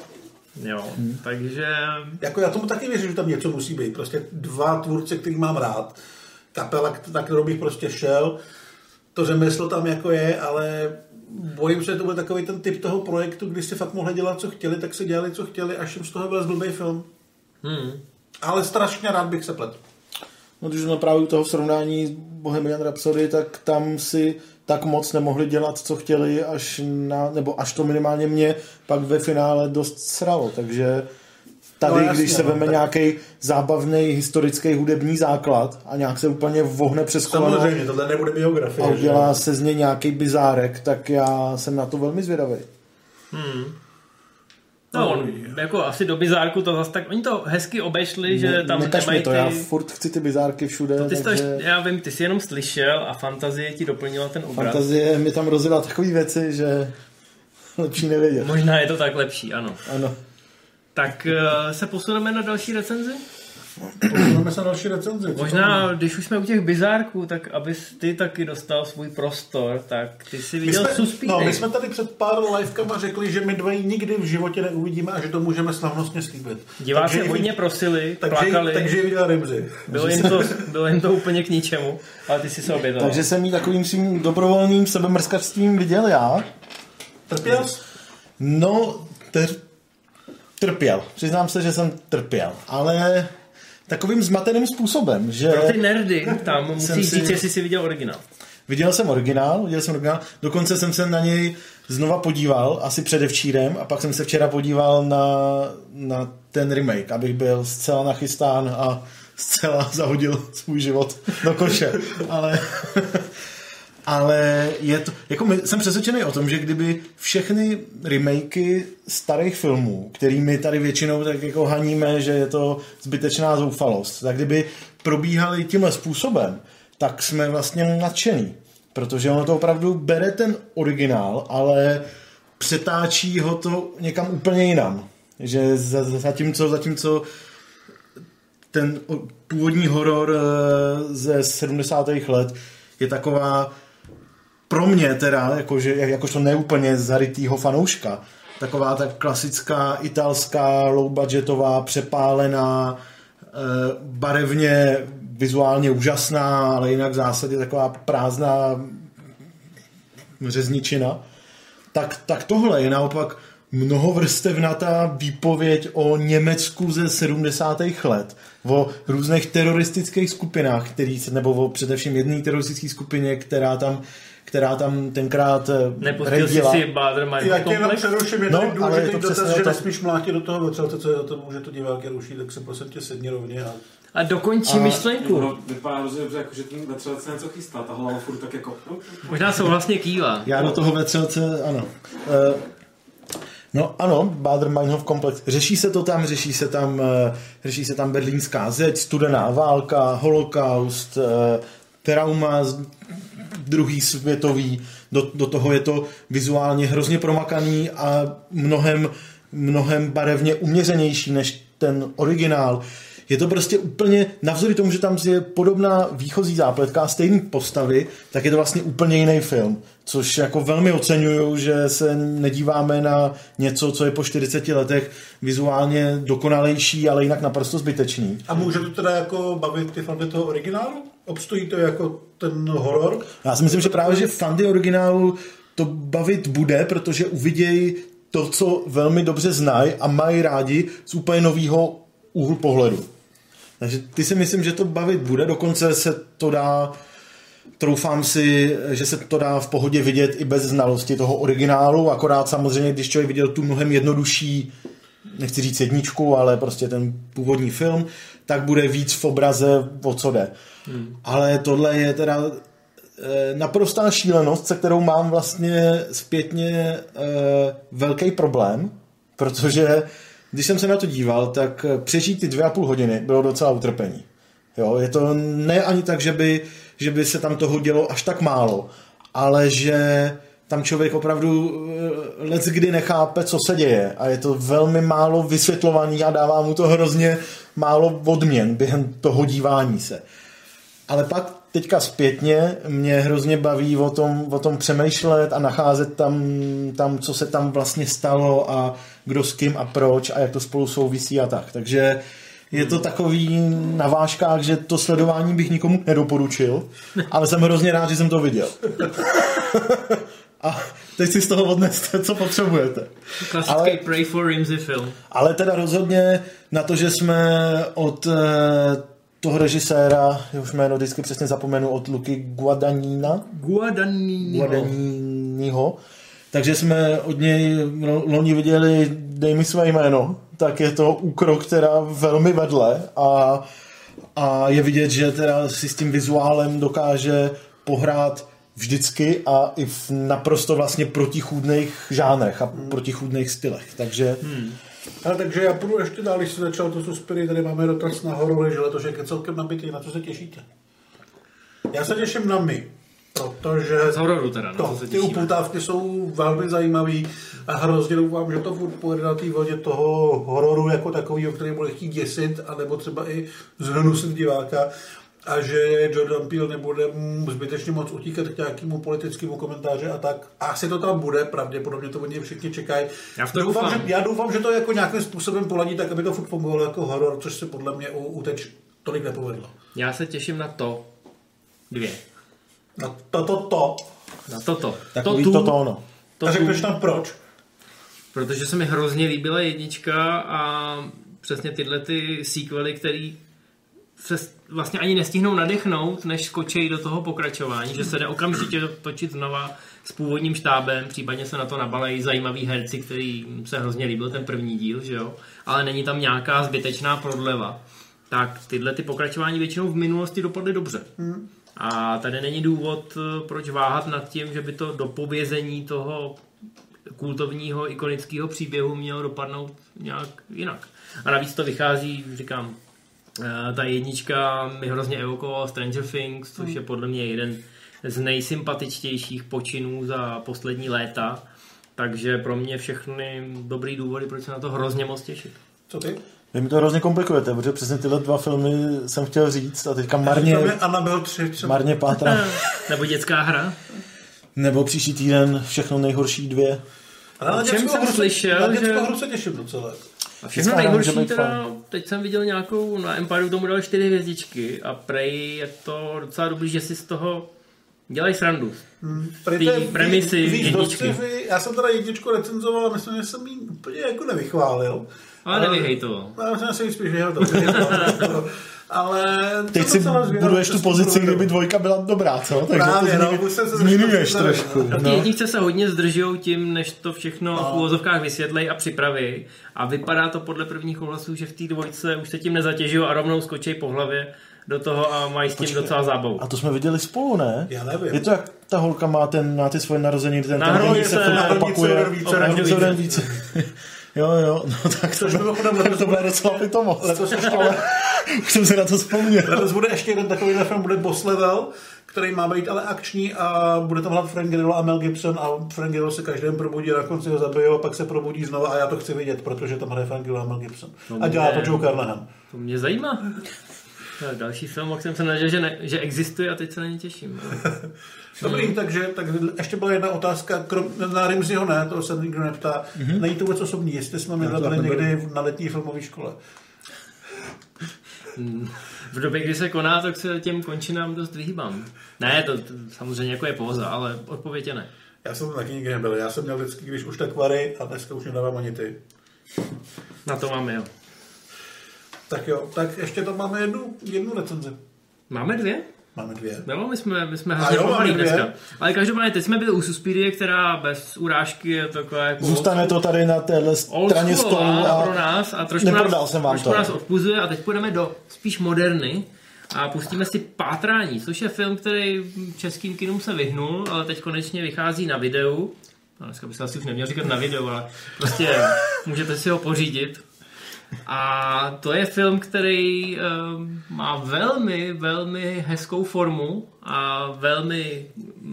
Jo, takže Jako já tomu taky věřím, že tam něco musí být. Prostě dva tvůrce, který mám rád. Kapela, na kterou bych prostě šel. To řemeslo tam jako je, ale bojím se, že to bude takový ten typ toho projektu, kdy si fakt mohli dělat, co chtěli, tak si dělali, co chtěli, až jim z toho byl blbý film. hmm, Ale strašně rád bych se plet. No, když jsme právě u toho srovnání s Bohemian Rhapsody, tak tam si tak moc nemohli dělat, co chtěli, až na, nebo až to minimálně mě pak ve finále dost sralo, takže tady, No, jasně, když se no, veme tak- nějaký zábavný historický hudební základ a nějak se úplně vohne přes koleno Samozřejmě, tohle nebude a biografie. že? udělá se z něj nějaký bizárek, tak já jsem na to velmi zvědavý. No, on, jako asi do bizárku to zase tak, oni to hezky obešli, že tam Nekaž nemají mi to, ty, já furt chci ty bizárky všude, ty jsi to, takže ještě- já vím, ty jsi jenom slyšel a fantazie ti doplnila ten obraz. fantazie mi tam rozjela takové věci, že [LAUGHS] lepší nevědět. Možná je to tak lepší, ano. Ano. Tak eh, se posuneme na další recenzi? Posuneme se další recenzi. Možná, máme? když už jsme u těch bizárků, tak abys ty taky dostal svůj prostor, tak ty si My viděl jsme, Suspíry. no, my jsme tady před pár livekama řekli, že my dva ji nikdy v životě neuvidíme a že to můžeme slavnostně slíbit. Diváci Takže ji- hodně prosili, takže, plakali, Takže ji viděl Rimzy. bylo jim, to, bylo jim to úplně k ničemu, ale ty si se obětoval. Takže jsem ji takovým svým dobrovolným sebemrskačstvím viděl já. Trpěl jsi? No, tr- trpěl. Přiznám se, že jsem trpěl, ale takovým zmateným způsobem, že... Pro ty nerdy tam musíš si- říct, jestli jsi viděl originál. Viděl jsem originál, viděl jsem originál, dokonce jsem se na něj znova podíval, asi předevčírem, a pak jsem se včera podíval na, na ten remake, abych byl zcela nachystán a zcela [LAUGHS] zahodil svůj život do koše. Ale, ale je to, jako my, jsem přesvědčený o tom, že kdyby všechny remakey starých filmů, kterými tady většinou tak jako haníme, že je to zbytečná zoufalost, tak kdyby probíhaly tímhle způsobem, tak jsme vlastně nadšený. Protože ono to opravdu bere ten originál, ale přetáčí ho to někam úplně jinam. Že za- za- zatímco, zatímco ten původní horor eh, ze 70. let je taková pro mě teda, jakože, jakožto neúplně zarytýho fanouška, taková ta klasická italská low budgetová, přepálená, eh, barevně, vizuálně úžasná, ale jinak v zásadě taková prázdná řezničina, tak, tak tohle je naopak mnohovrstevnatá výpověď o Německu ze 70. let, o různých teroristických skupinách, který nebo o především jedné teroristické skupině, která tam, která tam tenkrát eh, Nepustil jsi redila. si Bader Mind Já tě jenom komplex? přeruším, je No, tady ale je důležitý to dotaz, přesně že to- nesmíš mlátit do toho vetřelce, co je za to, že to diváky ruší, tak se prosím tě sedni rovně a A dokončí A- myšlenku. No, vypadá hrozně dobře, jako, že ten vetřelec se něco chystá, ta hlava furt tak jako... Možná jsou vlastně kýva. Já do toho vetřelce, ano. Eh, No ano, Bader Meinhof komplex. Řeší se to tam, řeší se tam, eh, řeší se tam berlínská zeď, studená válka, holokaust, trauma z druhý světový. Do, do toho je to vizuálně hrozně promakaný a mnohem, mnohem barevně uměřenější než ten originál. Je to prostě úplně, navzdory tomu, že tam je podobná výchozí zápletka a stejné postavy, tak je to vlastně úplně jiný film. Což jako velmi oceňuju, že se nedíváme na něco, co je po 40 letech vizuálně dokonalejší, ale jinak naprosto zbytečný. A může to teda jako bavit ty fanty toho originálu? Obstojí to jako ten horor? Já si myslím, že právě, že fandy originálu to bavit bude, protože uvidějí to, co velmi dobře znají a mají rádi z úplně nového úhlu pohledu. Takže ty si myslím, že to bavit bude, dokonce se to dá, troufám si, že se to dá v pohodě vidět i bez znalosti toho originálu, akorát samozřejmě, když člověk viděl tu mnohem jednodušší, nechci říct jedničku, ale prostě ten původní film, tak bude víc v obraze, o co jde. Hmm. Ale tohle je teda eh, naprostá šílenost, se kterou mám vlastně zpětně eh, velký problém, protože když jsem se na to díval, tak eh, přežít ty dvě a půl hodiny bylo docela utrpení. Jo, je to ne ani tak, že by, že by se tam toho dělo až tak málo, ale že tam člověk opravdu eh, let kdy nechápe, co se děje a je to velmi málo vysvětlovaný a dává mu to hrozně málo odměn během toho dívání se. Ale pak teďka zpětně mě hrozně baví o tom, o tom přemýšlet a nacházet tam, tam, co se tam vlastně stalo a kdo s kým a proč a jak to spolu souvisí a tak. Takže je to takový na vážkách, že to sledování bych nikomu nedoporučil, [LAUGHS] ale jsem hrozně rád, že jsem to viděl. [LAUGHS] a teď si z toho odneste, co potřebujete. Klasický Ale- Pray for Rimsey film. Ale teda rozhodně na to, že jsme od eh, toho režiséra, už jméno vždycky přesně zapomenu, od Luky Guadagnina, Guadagnino. Guadagniniho, takže jsme od něj lo- loni viděli Dej mi své jméno, tak je to úkrok teda velmi vedle a, a je vidět, že teda si s tím vizuálem dokáže pohrát vždycky a i v naprosto vlastně protichůdných žánrech a protichůdných stylech. Takže hmm. Ale takže já půjdu ještě dál, když jsi začal to suspiry, tady máme dotaz na horory, že letošek je celkem nabitý, na co se těšíte? Já se těším na my, protože Z hororu teda, na to, co se ty těšíme. upoutávky jsou velmi zajímavý a hrozně doufám, že to furt pojede na té vlně toho hororu jako takového, který bude chtít děsit, anebo třeba i zhnusit diváka a že Jordan Peele nebude zbytečně moc utíkat k nějakému politickému komentáři a tak. A asi to tam bude, pravděpodobně to něj všichni čekají. Já doufám, doufám. že, já doufám, že to jako nějakým způsobem poladí tak, aby to furt fungovalo jako horor, což se podle mě u, u teď tolik nepovedlo. Já se těším na to. Dvě. Na to, to, to. Na toto. takový to, to ono. To a řekneš tam proč? protože se mi hrozně líbila jednička a přesně tyhle ty sequely, který se vlastně ani nestihnou nadechnout, než skočí do toho pokračování, že se jde okamžitě točit znova s původním štábem, případně se na to nabalejí zajímavý herci, který se hrozně líbil ten první díl, že jo? ale není tam nějaká zbytečná prodleva. Tak tyhle ty pokračování většinou v minulosti dopadly dobře. Hmm. A tady není důvod, eh, proč váhat nad tím, že by to dopovězení toho kultovního, ikonického příběhu mělo dopadnout nějak jinak. A navíc to vychází, říkám, eh, ta jednička mi hrozně evokovala Stranger Things, což je podle mě jeden z nejsympatičtějších počinů za poslední léta. Takže pro mě všechny dobrý důvody, proč se na to hrozně moc těšit. Co ty? Vy mi to hrozně komplikujete, protože přesně tyhle dva filmy jsem chtěl říct a teďka marně, Annabelle 3 třeba. marně pátra. Nebo dětská hra. Nebo příští týden všechno nejhorší dvě. Ale na dětskou jsem hru se- slyšel, Na dětskou že- hru se těším docela. A všechno nejhorší teda, teď jsem viděl nějakou, na Empire tomu dali čtyři hvězdičky a prej je to docela dobrý, že si z toho dělají srandu. Prý Ty to je víc- premisy víc jedničky. Já jsem teda jedničku recenzoval a myslím, že jsem ji úplně jako nevychválil. Ale nevyhejtoval. No, Já jsem si spíš vyhledal. Ale Teď si buduješ tu pozici, kdyby dvojka byla dobrá, co? Takže Právě, to no, už jsem se zmiňuješ trošku připravil, Ty No. jedničce se hodně zdržují tím, než to všechno v úvozovkách vysvětlej a připraví. A vypadá to podle prvních ohlasů, že v té dvojce už se tím nezatěžují a rovnou skočí po hlavě do toho a mají s tím docela zábavu. A to jsme viděli spolu, ne? Já nevím. Je to jak ta holka má, ten, na ty svoje narozeniny, ten, ten se hrobce opakuje. více, [LAUGHS] Jo, jo, no tak to, Což mimochodem tak letos to bude- docela pitomost. Letos ještě Ale už jsem si na to vzpomněl. Letos bude ještě jeden takový film, bude Boss Level, který má být ale akční a bude tam hrát Frank Grillo a Mel Gibson a Frank Grillo se každém probudí a na konci ho zabijou a pak se probudí znova a já to chci vidět, protože tam hraje Frank Grillo a Mel Gibson. A dělá to mě- Joe Carnahan. To mě zajímá. [LAUGHS] To je další film, o kterém jsem nevěděl, že, ne, že existuje a teď se na ně těším. [LAUGHS] Dobrý, takže tak ještě byla jedna otázka, krom, na Rimziho ne, to se nikdo neptá. Mm-hmm. Není to vůbec osobní, jestli jsme my to byli někdy na letní filmové škole. V době, kdy se koná, tak se těm končinám dost vyhýbám. Ne, to, to samozřejmě jako je poza, ale odpověď je ne. Já jsem tam taky nikdy nebyl, já jsem měl vždycky, když už tak vary a dneska už nedávám ani ty. Na to máme, jo. Tak jo, tak ještě tam máme jednu, jednu recenzi. Máme dvě? Máme dvě. Jo, my jsme, my jsme A hrozně pomalí dvě. dneska. Ale každopádně, teď jsme byli u Suspirie, která bez urážky je taková jako Zůstane to tady na téhle straně stolu schoolová pro a nás a trošku neprodal nás, jsem vám trošku to. nás odpuzuje a teď půjdeme do spíš moderny a pustíme si Pátrání, což je film, který českým kinům se vyhnul, ale teď konečně vychází na videu. No, dneska bych se asi už neměl říkat na videu, ale prostě můžete si ho pořídit. A to je film, který um, má velmi, velmi hezkou formu a velmi,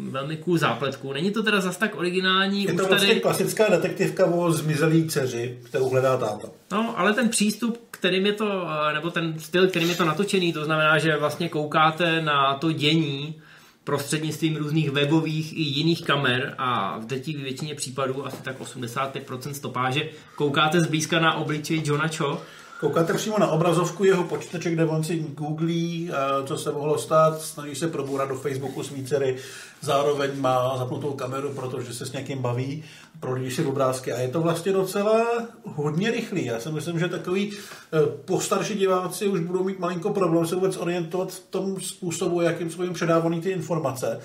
velmi cool zápletku. Není to teda zas tak originální. Je to vlastně tady... klasická detektivka o zmizelý dceři, kterou hledá táta. No, ale ten přístup, kterým je to, eh, nebo ten styl, kterým je to natočený, to znamená, že vlastně koukáte na to dění prostřednictvím různých webových i jiných kamer a v drtivé většině případů, asi tak 85% stopáže, koukáte zblízka na obličej Johna Cho, Koukáte přímo na obrazovku jeho počítače, kde on si googlí, eh, co se mohlo stát, snaží se probourat do Facebooku svý dcery, zároveň má zapnutou kameru, protože se s někým baví, prohlíží si obrázky a je to vlastně docela hodně rychlý. Já si myslím, že takový eh, postarší diváci už budou mít malinko problém se vůbec orientovat v tom způsobu, jakým jsou jim předávaný ty informace.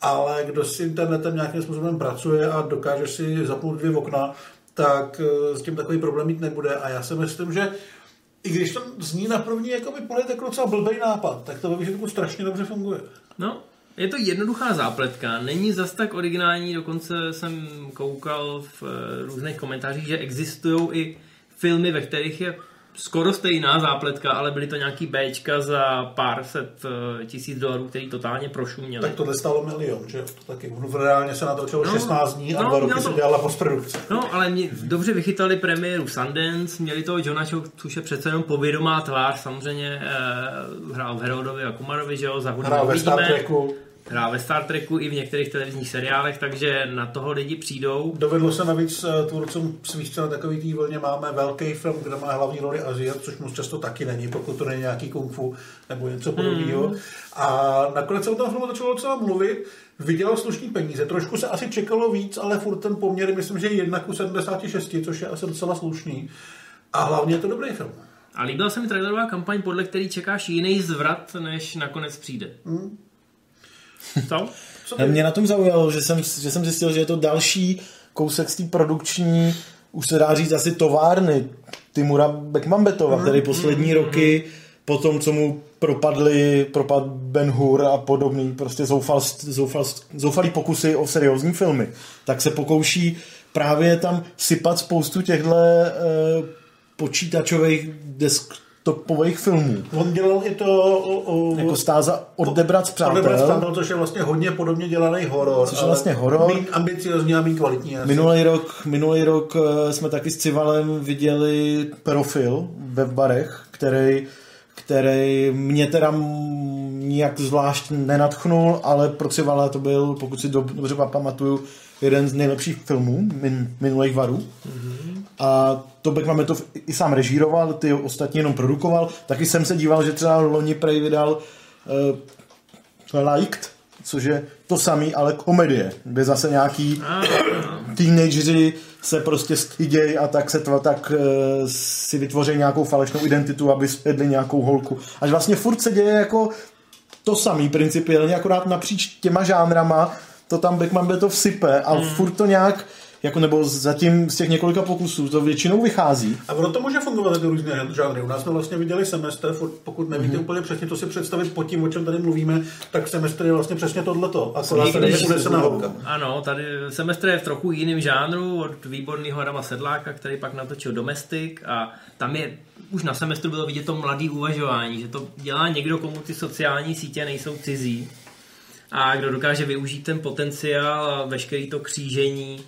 Ale kdo s internetem nějakým způsobem pracuje a dokáže si zapnout dvě okna, tak eh, s tím takový problém mít nebude. A já si myslím, že i když to zní na první jakoby pohled jako docela blbý nápad, tak to ve výsledku strašně dobře funguje. No, je to jednoduchá zápletka, není zas tak originální, dokonce jsem koukal v eh, různých komentářích, že existují i filmy, ve kterých je skoro stejná zápletka, ale byly to nějaký Bčka za pár set eh, tisíc dolarů, který totálně prošuměli. Tak tohle stálo milion, že? To taky. On reálně se natočilo No, 16 dní a no, dva roky měl se to- dělala postprodukce. No, ale mě dobře vychytali premiéru Sundance, měli toho Johna Cho, což je přece jenom povědomá tvář, samozřejmě eh, hrál v Herodovi a Kumarovi, že jo, za hudbu Hrál ve Star. Treku. Hrál ve Star Treku i v některých televizních seriálech, takže na toho lidi přijdou. Dovedlo se navíc eh, tvůrcům svých na takový tý vlně máme velký film, kde má hlavní roli Aziat, což moc často taky není, pokud to není nějaký kung fu nebo něco podobného. Mm. A nakonec se o tom filmu začalo docela mluvit, vydělal slušný peníze. Trošku se asi čekalo víc, ale furt ten poměr, myslím, že 1 ku 76, což je asi docela slušný. A hlavně je to dobrý film. A líbila se mi trailerová kampaň, podle který čekáš jiný zvrat, než nakonec přijde. Hmm. Co? Co Mě na tom zaujalo, že jsem, že jsem zjistil, že je to další kousek z té produkční, už se dá říct asi továrny Timura Bekmambetova, hmm. který poslední hmm. roky po tom, co mu propadli, propad Ben Hur a podobný, prostě zoufal, zoufal, zoufalý pokusy o seriózní filmy, tak se pokouší právě tam sypat spoustu těchto eh, počítačových desktopových filmů. On dělal i to... O, o, jako stáza Odebrat z přátel. Odebrat z přátel, což je vlastně hodně podobně dělaný horor. Což je vlastně horor. Mín ambiciozní a mín kvalitní. Minulý rok, minulý rok eh, jsme taky s Civalem viděli profil ve barech, který který mě teda nijak zvlášť nenatchnul, ale pro Civala to byl, pokud si dobře pamatuju, jeden z nejlepších filmů min, minulých varů. Mm-hmm. A to Beckman to i sám režíroval, ty ostatní jenom produkoval. Taky jsem se díval, že třeba loni Prej vydal uh, Liked, což je to samý, ale komedie, kde zase nějaký teenageři se prostě stydějí a tak se tva, tak uh, si vytvoří nějakou falešnou identitu, aby svedli nějakou holku. Až vlastně furt se děje jako to samý principiálně, akorát napříč těma žánrama to tam Beckman to vsype a hmm. furt to nějak jako nebo zatím z těch několika pokusů to většinou vychází. A ono to může fungovat jako různé žánry. U nás jsme vlastně viděli semestr, pokud nevíte mm-hmm. úplně přesně, to si představit pod tím, o čem tady mluvíme, tak semestr je vlastně přesně tohleto. A to tady je unesená holka. Ano, tady semestr je v trochu jiném žánru od výborného Adama Sedláka, který pak natočil Domestik a tam je už na semestru bylo vidět to mladý uvažování, že to dělá někdo, komu ty sociální sítě nejsou cizí a kdo dokáže využít ten potenciál a veškerý to křížení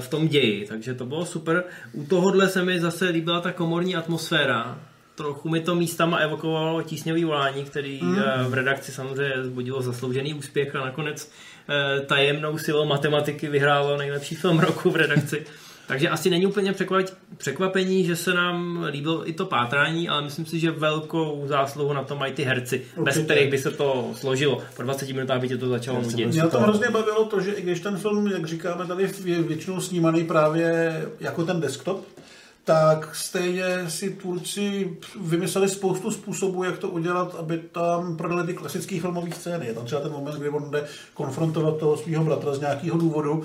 v tom ději. Takže to bylo super. U tohohle se mi zase líbila ta komorní atmosféra. Trochu mi to místama evokovalo tísňový volání, který mm. v redakci samozřejmě zbudilo zasloužený úspěch a nakonec eh, tajemnou silou matematiky vyhrálo nejlepší film roku v redakci. Takže asi není úplně překvapení, že se nám líbilo i to pátrání, ale myslím si, že velkou zásluhu na to mají ty herci, Určitě. bez kterých by se to složilo. Po 20 minutách by tě to začalo nudit. Mě to hrozně bavilo to, že i když ten film, jak říkáme tady, je většinou snímaný právě jako ten desktop, tak stejně si tvůrci vymysleli spoustu způsobů, jak to udělat, aby tam prodali ty klasické filmové scény. Je tam třeba ten moment, kdy on jde konfrontovat toho svého bratra z nějakého důvodu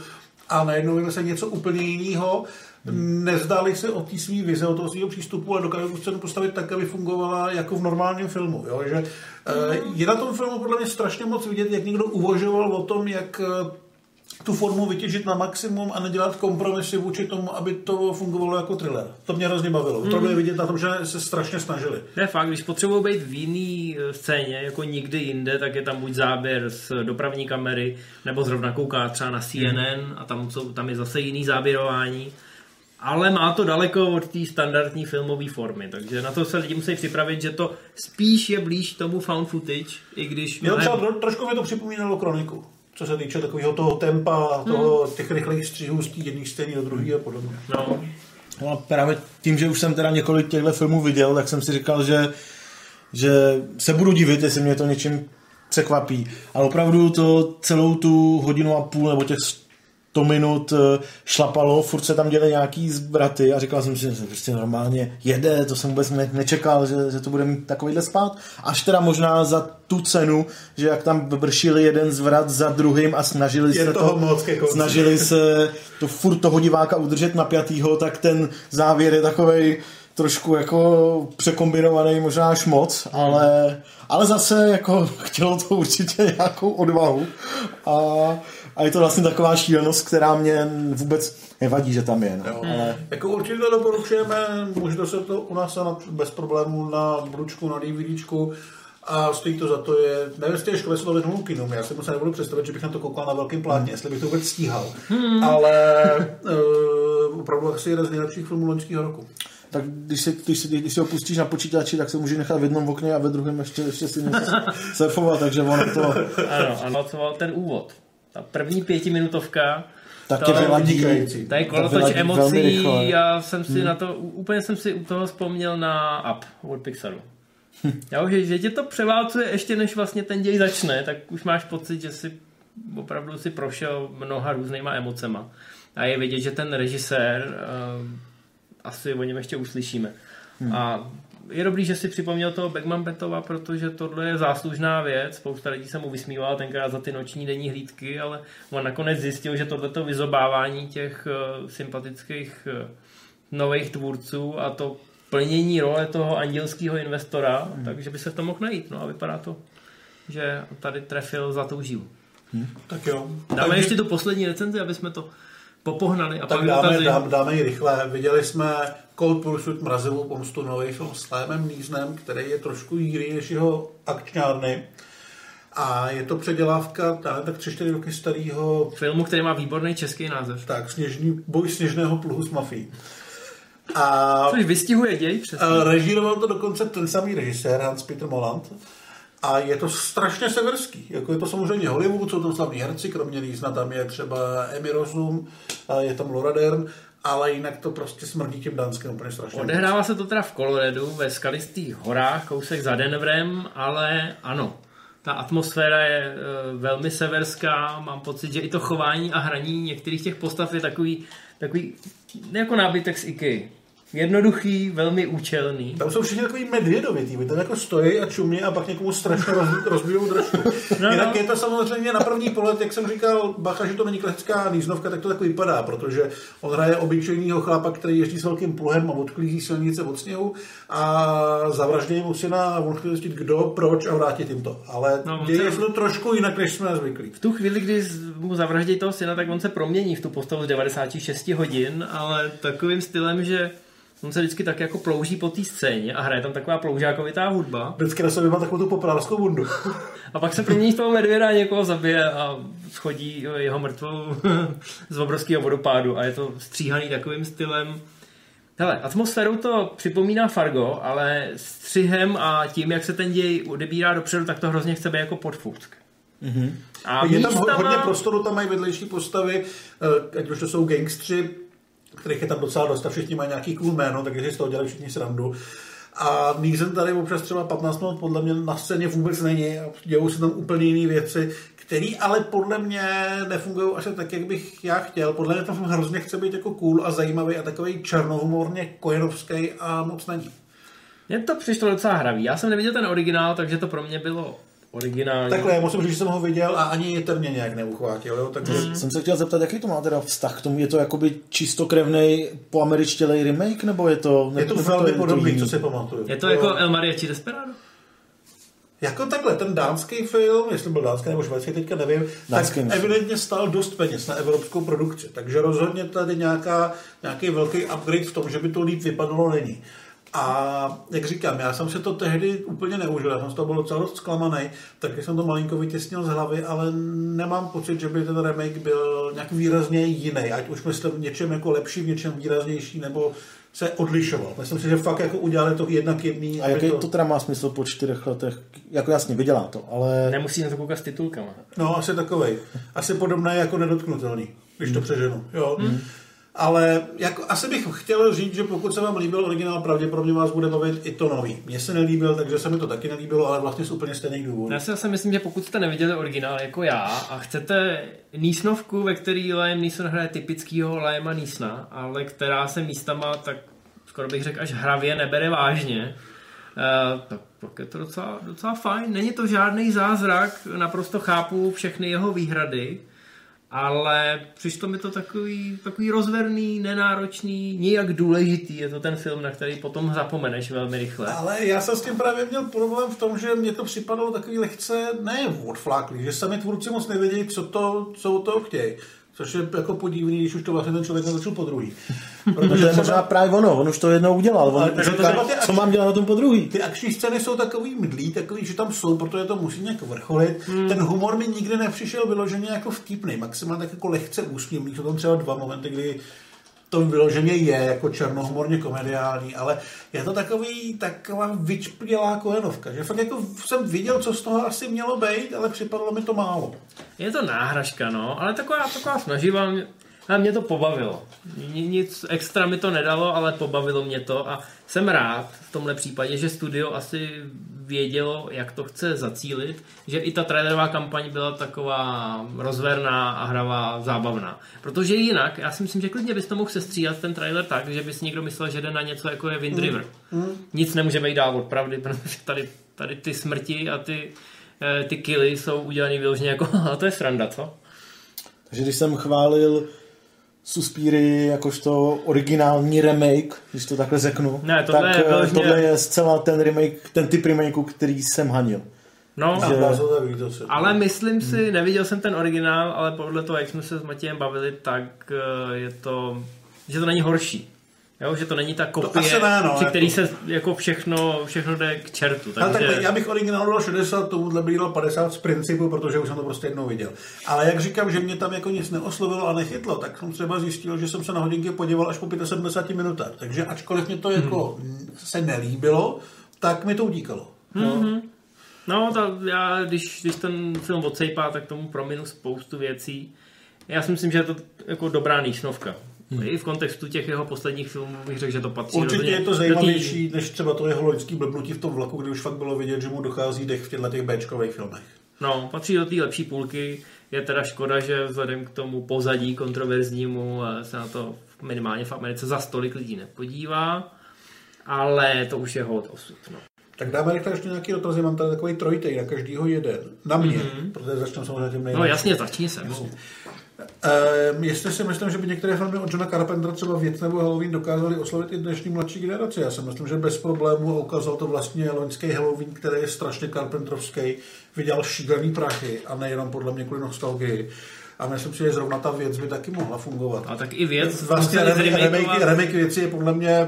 a najednou se něco úplně jiného. Hmm. Nezdali se od té svý vize, od toho svého přístupu a dokážou tu scénu postavit tak, aby fungovala jako v normálním filmu. Jo? Že, eh, je na tom filmu podle mě strašně moc vidět, jak někdo uvažoval o tom, jak eh, tu formu vytěžit na maximum a nedělat kompromisy vůči tomu, aby to fungovalo jako thriller. To mě hrozně bavilo. Mm. To je vidět na tom, že se strašně snažili. Ne, fakt, když potřebují být v jiný eh, scéně, jako nikdy jinde, tak je tam buď záběr z dopravní kamery, nebo zrovna kouká třeba na CNN mm. a tam, jsou, tam je zase jiný záběrování. Ale má to daleko od té standardní filmové formy, takže na to se lidi musí připravit, že to spíš je blíž tomu found footage, i když... Jo, mnohem... třeba trošku mi to připomínalo kroniku co se týče takového toho tempa, toho, hmm. těch rychlých střihů z té jedné scény do druhé a podobně. No. no a právě tím, že už jsem teda několik těchto filmů viděl, tak jsem si říkal, že, že se budu divit, jestli mě to něčím překvapí. Ale opravdu to celou tu hodinu a půl nebo těch 100 minut eh, šlapalo, furt se tam děly nějaký zvraty a říkal jsem si, že prostě normálně jede, to jsem vůbec ne, nečekal, že, že to bude mít takovýhle spát. Až teda možná za tu cenu, že jak tam vršili jeden zvrat za druhým a snažili Je se toho to, moc snažili se to furt toho diváka udržet napjatýho, tak ten závěr je takovej trošku jako překombinovaný možná až moc, ale, ale zase jako [LAUGHS] chtělo to určitě nějakou odvahu a a je to vlastně taková šílenost, která mě vůbec nevadí, že tam je. No. Ale... Jako určitě doporučujeme, můžete se to u nás bez problémů na bručku, na DVDčku a stojí to za to je, nevím, jestli je školy se to kinům, já si se nebudu představit, že bych na to koukal na velkém plátně, jestli bych to vůbec stíhal, hmm. ale uh, opravdu asi jeden z nejlepších filmů loňského roku. tak když si, když, si, když si ho pustíš na počítači, tak se může nechat v jednom okně a ve druhém ještě, ještě si něco surfovat, takže ono to... Ano, ano, to ten úvod. Ta první pětiminutovka, tak to, tě vyladí, to je kolotoč emocí, já jsem si hmm. na to, úplně jsem si u toho vzpomněl na app od Pixaru. [LAUGHS] Já že, že tě to převálcuje ještě než vlastně ten děj začne, tak už máš pocit, že si opravdu si prošel mnoha různýma emocema. A je vidět, že ten režisér, uh, asi o něm ještě uslyšíme. Hmm. A je dobrý, že si připomněl toho Beckman Betova, protože tohle je záslužná věc. Spousta lidí se mu vysmívala tenkrát za ty noční denní hlídky, ale on nakonec zjistil, že tohleto vyzobávání těch uh, sympatických uh, nových tvůrců a to plnění role toho andělského investora, hmm. takže by se to mohl najít. No a vypadá to, že tady trefil za tou živu. Hmm. Tak jo. Dáme tak ještě tu poslední recenzi, aby jsme to popohnali. A tak pak dáme, dáme, dáme ji rychle. Viděli jsme Cold Pursuit mrazivou pomstu, nový film s Lémem Níznem, který je trošku jíry než jeho akčňárny. A je to předělávka tak tři čtyři roky starého filmu, který má výborný český název. Tak, sněžný, boj sněžného pluhu s mafií. A, Což vystihuje děj přesně. Režíroval to dokonce ten samý režisér, Hans-Peter Moland. A je to strašně severský. Jako je to samozřejmě Hollywood, jsou tam slavní herci, kromě Nízna tam je třeba Emmy Rossum, je tam Laura Dern, ale jinak to prostě smrdí tím Danskem úplně strašně. Odehrává se to teda v Coloradu, ve skalistých horách, kousek za Denverem, ale ano, ta atmosféra je e, velmi severská, mám pocit, že i to chování a hraní některých těch postav je takový, takový jako nábytek z IKEA jednoduchý, velmi účelný. Tam jsou všichni takový medvědovitý, tam jako stojí a čumí a pak někomu strašně roz, rozbijou držku. No, Jinak no. je to samozřejmě na první pohled, jak jsem říkal, bacha, že to není klasická níznovka, tak to tak vypadá, protože on hraje obyčejného chlapa, který jezdí s velkým pluhem a odklízí silnice od sněhu a zavraždí mu syna a on chce zjistit, kdo, proč a vrátit jim to. Ale no, děje se to trošku jinak, než jsme zvyklí. V tu chvíli, kdy mu zavraždí toho syna, tak on se promění v tu postavu z 96 hodin, ale takovým stylem, že on se vždycky tak jako plouží po té scéně a hraje tam taková ploužákovitá hudba. Vždycky na sobě má takovou tu poprárskou bundu. a pak se promění z toho medvěda a někoho zabije a schodí jeho mrtvou z obrovského vodopádu a je to stříhaný takovým stylem. Hele, atmosférou to připomíná Fargo, ale střihem a tím, jak se ten děj odebírá dopředu, tak to hrozně chce být jako podfuck. Mm-hmm. A je tam hodně prostoru, tam mají vedlejší postavy, eh, ať už to jsou gangstři, kterých je tam docela dost a všichni mají nějaký cool jméno, takže si z toho dělají všichni srandu. A Neeson tady občas třeba 15 minut podle mě na scéně vůbec není a dějou se tam úplně jiné věci, které ale podle mě nefungují až tak, jak bych já chtěl. Podle mě to hrozně chce být jako cool a zajímavý a takový černohumorně kojenovský a moc není. Mně to přišlo docela hravý. Já jsem neviděl ten originál, takže to pro mě bylo originální. Takhle, musím říct, že jsem ho viděl a ani ten mě nějak neuchvátil. Jo? Takže... Mm. Jsem se chtěl zeptat, jaký to má teda vztah k tomu? Je to jakoby čistokrevný po američtělej remake, nebo je to... Je to velmi podobný, co si pamatuju. Je to jako El Mariachi Desperado? Jako takhle, ten dánský film, jestli byl dánský nebo švédský, teďka nevím, dánský tak myslím. evidentně stál dost peněz na evropskou produkci. Takže rozhodně tady nějaká, nějaký velký upgrade v tom, že by to líp vypadalo, není. A jak říkám, já jsem se to tehdy úplně neužil, já jsem z toho byl docela dost zklamaný, taky jsem to malinko vytěsnil z hlavy, ale nemám pocit, že by ten remake byl nějak výrazně jiný, ať už myslím v něčem jako lepší, v něčem výraznější, nebo se odlišoval. Myslím si, že fakt jako udělali to jednak jedný. A jaký to... to teda má smysl po čtyřech letech? Jako jasně, vydělá to, ale... Nemusí na to koukat s titulkama. No, asi takovej. Asi podobné jako nedotknutelný, když to hmm. přeženu. Jo. Hmm. Ale jako, asi bych chtěl říct, že pokud se vám líbil originál, pravděpodobně vás bude bavit i to nový. Mně se nelíbil, takže se mi to taky nelíbilo, ale vlastně z úplně stejných důvodů. Já si asi myslím, že pokud jste neviděli originál jako já a chcete Nísnovku, ve který Liam Neeson hraje typického Liama Neesona, ale která se místama tak skoro bych řekl až hravě nebere vážně, Uh, tak, tak je to docela, docela fajn. Není to žádný zázrak, naprosto chápu všechny jeho výhrady, ale přišlo mi to takový, takový rozverný, nenáročný, nijak důležitý. Je to ten film, na který potom zapomeneš velmi rychle. Ale já jsem s tím právě měl problém v tom, že mě to připadalo takový lehce, ne odfláklý, že sami tvůrci moc nevědějí, co to, co to chtějí. Což je jako podivný, když už to vlastně ten člověk nezačal po druhý. [LAUGHS] Protože to je možná právě ono, on už to jednou udělal. On říká, to ty, co mám dělat na tom po druhý? Ty akční scény jsou takový mdlý, takový, že tam jsou, protože to musí nějak vrcholit. Hmm. Ten humor mi nikdy nepřišel vyloženě jako vtipný, maximálně tak jako lehce úsměvný. Jsou tam třeba dva momenty, kdy to vyloženě je jako černohumorně komediální, ale je to takový, taková vyčpělá kojenovka, že fakt jako jsem viděl, co z toho asi mělo být, ale připadalo mi to málo. Je to náhražka, no, ale taková, taková snaživá, a mě to pobavilo. Nic extra mi to nedalo, ale pobavilo mě to a jsem rád v tomhle případě, že studio asi vědělo, jak to chce zacílit, že i ta trailerová kampaň byla taková rozverná a hravá, zábavná. Protože jinak, já si myslím, že klidně bys to mohl sestříhat ten trailer tak, že bys někdo myslel, že jde na něco jako je Wind River. Mm. Mm. Nic nemůže být dál od pravdy, protože tady, tady ty smrti a ty, eh, ty killy jsou udělané vyloženě jako, [LAUGHS] a to je sranda, co? Takže když jsem chválil Suspíry jakožto originální remake, když to takhle řeknu, ne, tohle tak je eh, vyloženě... tohle je zcela ten remake, ten typ remakeu, který jsem hanil. No, že... ale myslím si, neviděl jsem ten originál, ale podle toho, jak jsme se s Matějem bavili, tak eh, je to, že to není horší. Jo, že to není ta kopie, to ne, no, při který jako... se jako všechno, všechno jde k čertu. Takže... Ale tak já bych originál dal 60, tomuhle by dal 50 z principu, protože už jsem to prostě jednou viděl. Ale jak říkám, že mě tam jako nic neoslovilo a nechytlo, tak jsem třeba zjistil, že jsem se na hodinky podíval až po 75 minutách. Takže ačkoliv mě to jako hmm. se nelíbilo, tak mi to utíkalo. Mm-hmm. No, ta, já, když, když ten film odsejpá, tak tomu prominu spoustu věcí. Já si myslím, že je to jako dobrá níšnovka. Hmm. I v kontextu těch jeho posledních filmů bych řekl, že to patří. Určitě je to zajímavější, tý... než třeba to jeho loňský blbnutí v tom vlaku, kdy už fakt bylo vidět, že mu dochází dech v těchto těch Bčkových filmech. No, patří do té lepší půlky. Je teda škoda, že vzhledem k tomu pozadí kontroverznímu se na to minimálně v Americe za stolik lidí nepodívá, ale to už je hod osud. No. Tak dáme rychle ještě nějaký dotazy, mám tady takový trojtej, na každýho jeden. Na mě, mm-hmm. protože začnu samozřejmě tím nejlepším. No jasně, začni se. No. Uh, jestli si myslím, že by některé filmy od Johna Carpentera, třeba Věc nebo Halloween, dokázali oslovit i dnešní mladší generaci. Já si myslím, že bez problémů ukázal to vlastně loňský Halloween, který je strašně Carpenterovský, vydělal šílený prachy a nejenom podle mě kvůli nostalgii. A myslím si, že zrovna ta věc by taky mohla fungovat. A tak i věc. Vlastně remake, remake, remake věci je podle mě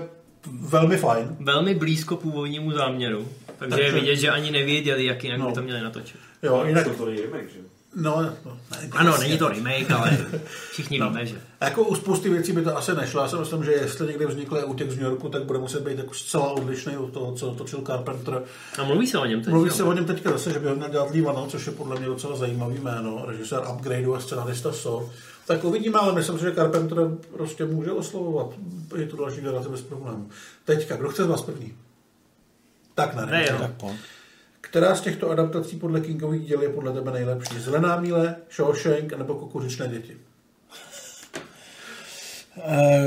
velmi fajn. Velmi blízko původnímu záměru. Takže, takže je vidět, že ani nevěděli, jak jinak no. by to měli natočit. Jo, jinak... To je remake, že? No, no ne, ano, vlastně. není to remake, ale [LAUGHS] všichni no. víme, že. A jako u spousty věcí by to asi nešlo. Já si myslím, že jestli někdy vznikl útěk z New Yorku, tak bude muset být jako zcela odlišný od toho, co točil Carpenter. A mluví se o něm teď. Mluví se o něm teďka zase, že by ho měl dělat Lee což je podle mě docela zajímavý jméno, režisér Upgradeu a scenarista So. Tak uvidíme, ale myslím si, že Carpenter prostě může oslovovat i tu další generaci bez problémů. Teďka, kdo chce z vás první? Tak ne, ne, tak pojď. Která z těchto adaptací podle Kingových děl je podle tebe nejlepší? Zelená míle, Shawshank nebo Kukuřičné děti?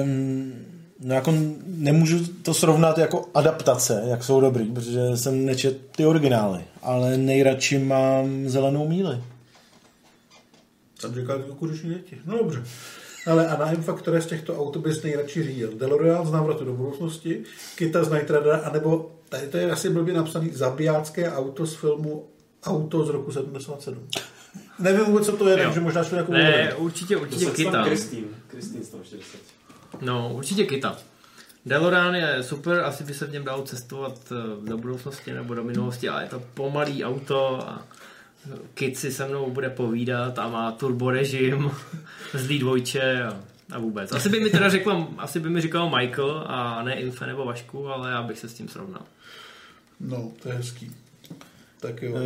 Um, no jako nemůžu to srovnat jako adaptace, jak jsou dobrý, protože jsem nečet ty originály, ale nejradši mám Zelenou míli. Jsem říkal Kukuřičné děti. No dobře. Ale Anaheim fakt, které z těchto aut bys nejradši řídil? DeLorean z návratu do budoucnosti, Kita z Night Rider, anebo tady to je asi blbě napsaný zabijácké auto z filmu Auto z roku 77. Nevím vůbec, co to je, takže možná šlo jako Ne, určitě, určitě to Kita. Kristýn, Kristýn 140. No, určitě Kita. DeLorean je super, asi by se v něm dalo cestovat eh, do budoucnosti nebo do minulosti, ale je to pomalý auto a Kit si se mnou bude povídat a má turbo režim, [LAUGHS] zlý dvojče a, a vůbec. Asi by mi teda řekl, asi by mi říkal Michael a ne Infe nebo Vašku, ale já bych se s tím srovnal. No, to je hezký. Tak jo. E,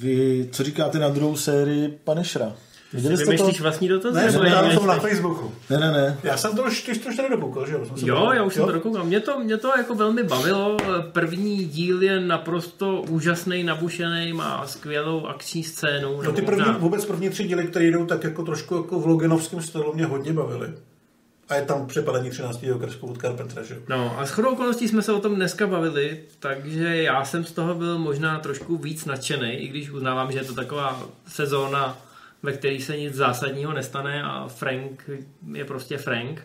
vy, co říkáte na druhou sérii Panešra? Viděli jste to? vlastní dotaz? Ne, jsem to na Facebooku. Ne, ne, ne. Já jsem to už, ty to že jo? Jsem jo, já už jsem to dokoukal. Mě to, mě to jako velmi bavilo. První díl je naprosto úžasný, nabušený, má skvělou akční scénu. No ty první, možná... vůbec první tři díly, které jdou tak jako trošku jako v logenovském stylu, mě hodně bavily. A je tam přepadení 13. okresku od Carpentera, že No a s chodou okolností jsme se o tom dneska bavili, takže já jsem z toho byl možná trošku víc nadšený, i když uznávám, že je to taková sezóna ve který se nic zásadního nestane a Frank je prostě Frank.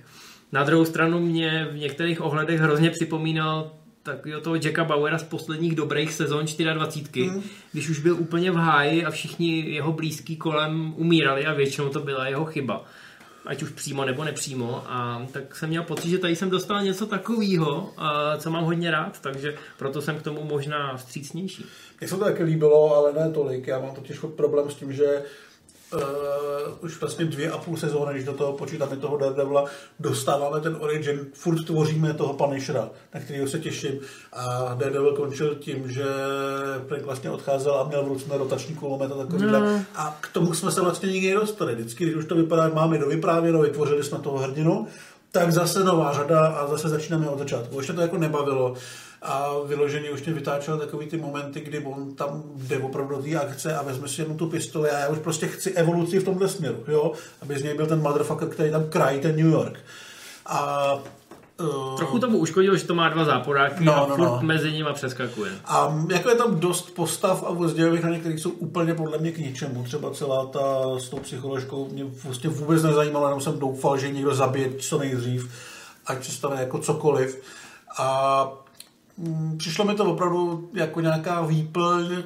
Na druhou stranu mě v některých ohledech hrozně připomínal takového toho Jacka Bauera z posledních dobrých sezon 24, mm. když už byl úplně v háji a všichni jeho blízký kolem umírali a většinou to byla jeho chyba. Ať už přímo nebo nepřímo. A tak jsem měl pocit, že tady jsem dostal něco takového, co mám hodně rád, takže proto jsem k tomu možná vstřícnější. Mně se to taky líbilo, ale ne tolik. Já mám totiž problém s tím, že uh, už vlastně dvě a půl sezóny, když do toho počítáme toho Daredevila, dostáváme ten origin, furt tvoříme toho Punishera, na kterého se těším. A Daredevil končil tím, že Frank vlastně odcházel a měl v ruce rotační kulomet a takovýhle. No. A k tomu jsme se vlastně nikdy nedostali. Vždycky, když už to vypadá, máme dovyprávěno, vytvořili jsme toho hrdinu, tak zase nová řada a zase začínáme od začátku. Ještě to jako nebavilo a vyloženě už mě vytáčel takový ty momenty, kdy on tam jde opravdu do té akce a vezme si jednu tu pistoli a já už prostě chci evoluci v tomhle směru, jo? aby z něj byl ten motherfucker, který tam krají ten New York. A Uh, Trochu tomu uškodilo, že to má dva záporáky no, a no, no. mezi nimi přeskakuje. A jako je tam dost postav a vozdějových na některých jsou úplně podle mě k ničemu. Třeba celá ta s tou psycholožkou mě vlastně vůbec nezajímala, jenom jsem doufal, že někdo zabije co nejdřív, ať se stane jako cokoliv. A přišlo mi to opravdu jako nějaká výplň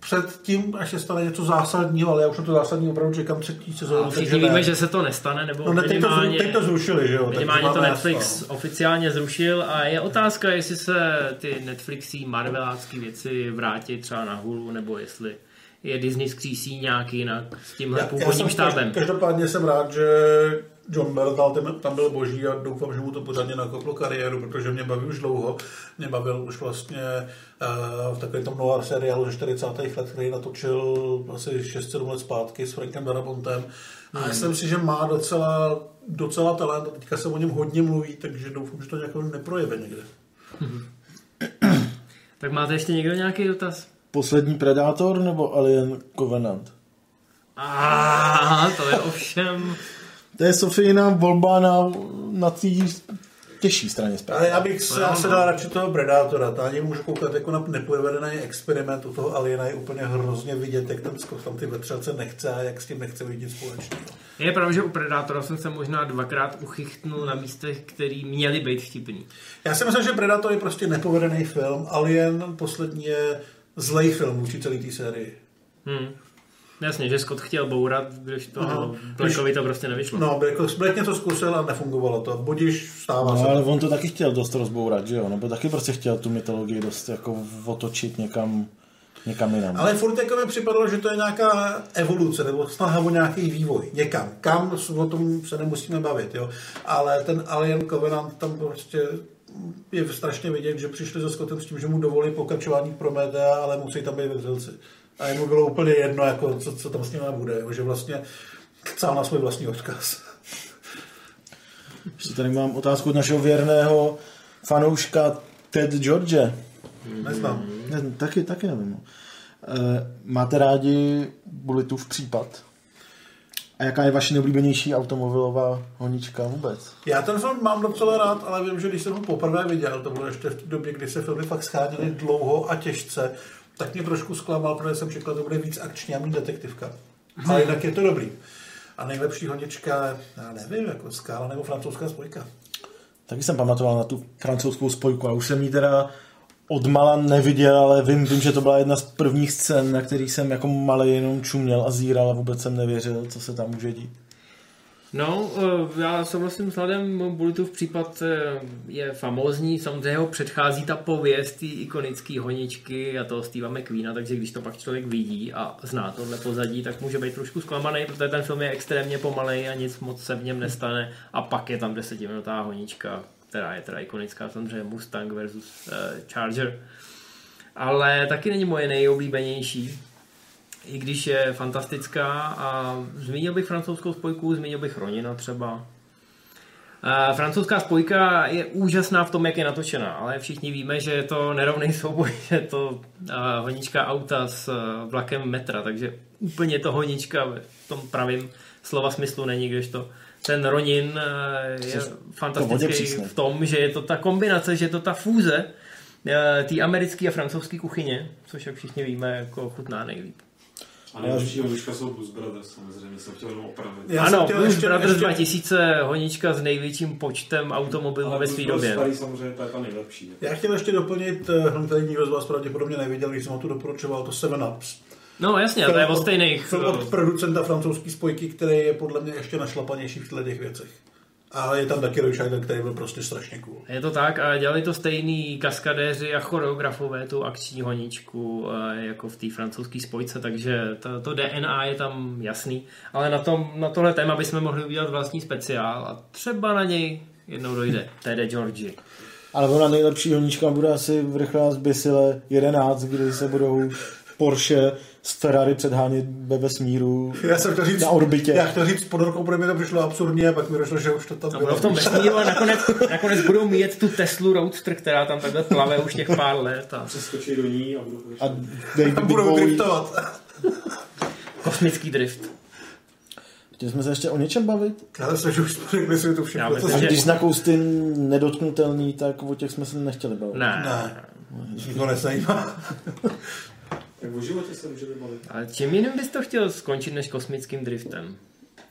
před tím, až se stane něco zásadního, ale já už na to zásadní opravdu čekám třetí sezónu. Všichni víme, ne. že se to nestane, nebo no, ne, minimálně, teď, to, teď to zrušili, že jo? Minimálně to Netflix jasno. oficiálně zrušil a je otázka, jestli se ty Netflixí marvelácké věci vrátí třeba na Hulu, nebo jestli je Disney skřísí nějak jinak s tímhle původním štábem. Každopádně jsem rád, že John Bernal tam byl boží a doufám, že mu to pořádně nakoplo kariéru, protože mě baví už dlouho. Mě bavil už vlastně uh, v takovém tom noir seriálu ze 40. let, který natočil asi 6-7 let zpátky s Frankem Darabontem. A hmm. myslím si, že má docela, docela talent a teďka se o něm hodně mluví, takže doufám, že to nějak neprojeví někde. [CLEARS THROAT] tak máte ještě někdo nějaký dotaz? Poslední Predátor nebo Alien Covenant? A to je ovšem... To je Sofijina volba na, na té těžší straně správně. Ale já bych se, já se dal radši toho Predátora. Ta můžu koukat jako na nepovedený experiment u toho Aliena je úplně hrozně vidět, jak tam, tam ty vetřelce nechce a jak s tím nechce vidět společně. Je pravda, že u Predátora jsem se možná dvakrát uchychtnul na místech, který měly být vtipný. Já si myslím, že Predátor je prostě nepovedený film. Alien poslední je zlej film vůči celé té sérii. Hmm. Jasně, že Scott chtěl bourat, když to Blackovi to prostě nevyšlo. No, jako Black něco zkusil a nefungovalo to. Budíš stává no, se. ale on to taky chtěl dost rozbourat, že jo? No, taky prostě chtěl tu mytologii dost jako otočit někam někam jinam. Ale furt jako mi připadalo, že to je nějaká evoluce nebo snaha o nějaký vývoj. Někam. Kam, o tom se nemusíme bavit, jo. Ale ten Alien Covenant tam prostě je strašně vidět, že přišli za Scottem s tím, že mu dovolí pokračování Prometea, ale musí tam být vezelci. A jemu bylo úplně jedno, jako, co, co tam s ním bude, že vlastně chcel na svůj vlastní odkaz. Ještě tady mám otázku od našeho věrného fanouška Ted George. Neznám. Ne, taky, taky nevím. E, máte rádi Bulletův případ? A jaká je vaše nejoblíbenější automobilová honička vůbec? Já ten film mám docela rád, ale vím, že když jsem ho poprvé viděl, to bylo ještě v době, kdy se filmy fakt scháněly dlouho a těžce, tak mě trošku zklamal, protože jsem čekal, že to bude víc akční a méně detektivka. Hmm. Ale jinak je to dobrý. A nejlepší honička, já nevím, jako skála nebo francouzská spojka. Taky jsem pamatoval na tu francouzskou spojku a už jsem ji teda odmala neviděl, ale vím, vím, že to byla jedna z prvních scén, na který jsem jako malý jenom čuměl a zíral a vůbec jsem nevěřil, co se tam může dít. No, eh, já souhlasím s Hladem, Bulletův případ eh, je famózní, samozřejmě ho předchází ta pověst, ty ikonické honičky a toho Steva McQueena, takže když to pak člověk vidí a zná tohle pozadí, tak může být trošku zklamaný, protože ten film je extrémně pomalej a nic moc se v něm nestane. A pak je tam desetiminutá honička, která je teda ikonická, samozřejmě Mustang versus uh, Charger. Ale taky není moje nejoblíbenější, i když je fantastická a zmínil bych francouzskou spojku, zmínil bych Ronina třeba. A francouzská spojka je úžasná v tom, jak je natočená, ale všichni víme, že je to nerovný souboj, že [LAUGHS] je to honička auta s vlakem metra, takže úplně to honička v tom pravém slova smyslu není, když to ten Ronin je fantastický v tom, že je to ta kombinace, že je to ta fúze té americké a francouzské kuchyně, což jak všichni víme, jako chutná nejlíp. A nejlepší honička jsou Blues Brothers, samozřejmě, jsem chtěl jenom opravit. Já ano, Blues ještě, Brothers ještě... 2000, honička s největším počtem automobilů ve své době. Ale samozřejmě to je ta nejlepší. Já chtěl ještě doplnit, eh, hned tady nikdo z vás pravděpodobně neviděl, když jsem ho tu doporučoval, to Seven Ups. No jasně, to je o stejných... Film od eh, producenta francouzský spojky, který je podle mě ještě našlapanější v těch věcech. Ale je tam taky Roy Scheider, který byl prostě strašně cool. Je to tak a dělali to stejný kaskadéři a choreografové tu akční honičku eh, jako v té francouzské spojce, takže to, to DNA je tam jasný. Ale na, tom, na tohle téma bychom mohli udělat vlastní speciál a třeba na něj jednou dojde. Tede Georgie. Ale ona nejlepší honíčka bude asi v rychlé zbysile 11, kdy se budou Porsche s Ferrari předhánět ve vesmíru Já jsem chtěl říct, na orbitě. Já chtěl říct, pod rokou, protože mi to přišlo absurdně, a pak mi došlo, že už to tam To bylo. bylo v tom vesmíru a nakonec, nakonec budou mít tu Teslu Roadster, která tam takhle plave už těch pár let a Přeskočí do ní a budu A David budou driftovat. kosmický drift. Chtěli jsme se ještě o něčem bavit? Já myslím, že už jsme řekli si to všechno. myslím, A že- když znakou ty nedotknutelný, tak o těch jsme se nechtěli bavit. Ne. Ne, to nezajímá. Tak o životě se můžete bavit. Ale čím jiným bys to chtěl skončit než kosmickým driftem?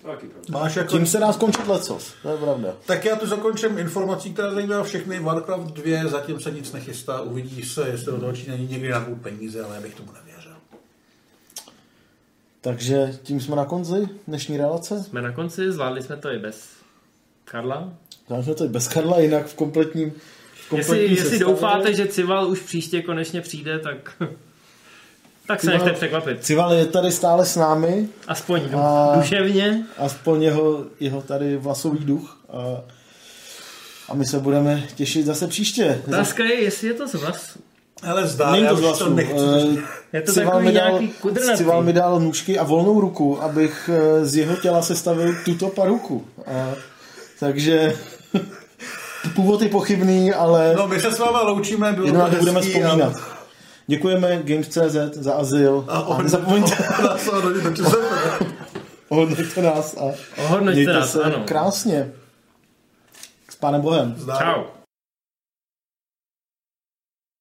Taky pravda. Máš jako... Tím se dá skončit lecos, to je pravda. Tak já tu zakončím informací, která zajímá všechny. Warcraft 2 zatím se nic nechystá. Uvidí se, jestli do toho Číňaní někdy nabud peníze, ale já bych tomu nevěřil. Takže tím jsme na konci dnešní relace. Jsme na konci, zvládli jsme to i bez Karla. Zvládli jsme to i bez Karla, jinak v kompletním v kompletní Jestli, jestli doufáte, že Cival už příště konečně přijde, tak, tak se Cival- nechte překvapit. Cival je tady stále s námi, Aspoň A- duševně. aspoň jeho, jeho tady vlasový duch. A, a my se budeme těšit zase příště. Otázka je, jestli je to z vlasu. Ale zdá, Není já to z to vlasů. nechci. Eh, Je to Cival takový mi dal, nějaký kudrnatý. Cival mi dal nůžky a volnou ruku, abych eh, z jeho těla sestavil tuto paruku. A, takže [LAUGHS] původ je pochybný, ale No, my se s váma loučíme, bylo to budeme hezký a- vzpomínat. Děkujeme Games.cz za azyl A, a, nezapomeňte, ohodnoťte nás a Ohodnoťte mějte nás, se ano. krásně. S pánem Bohem. Zdar. Čau.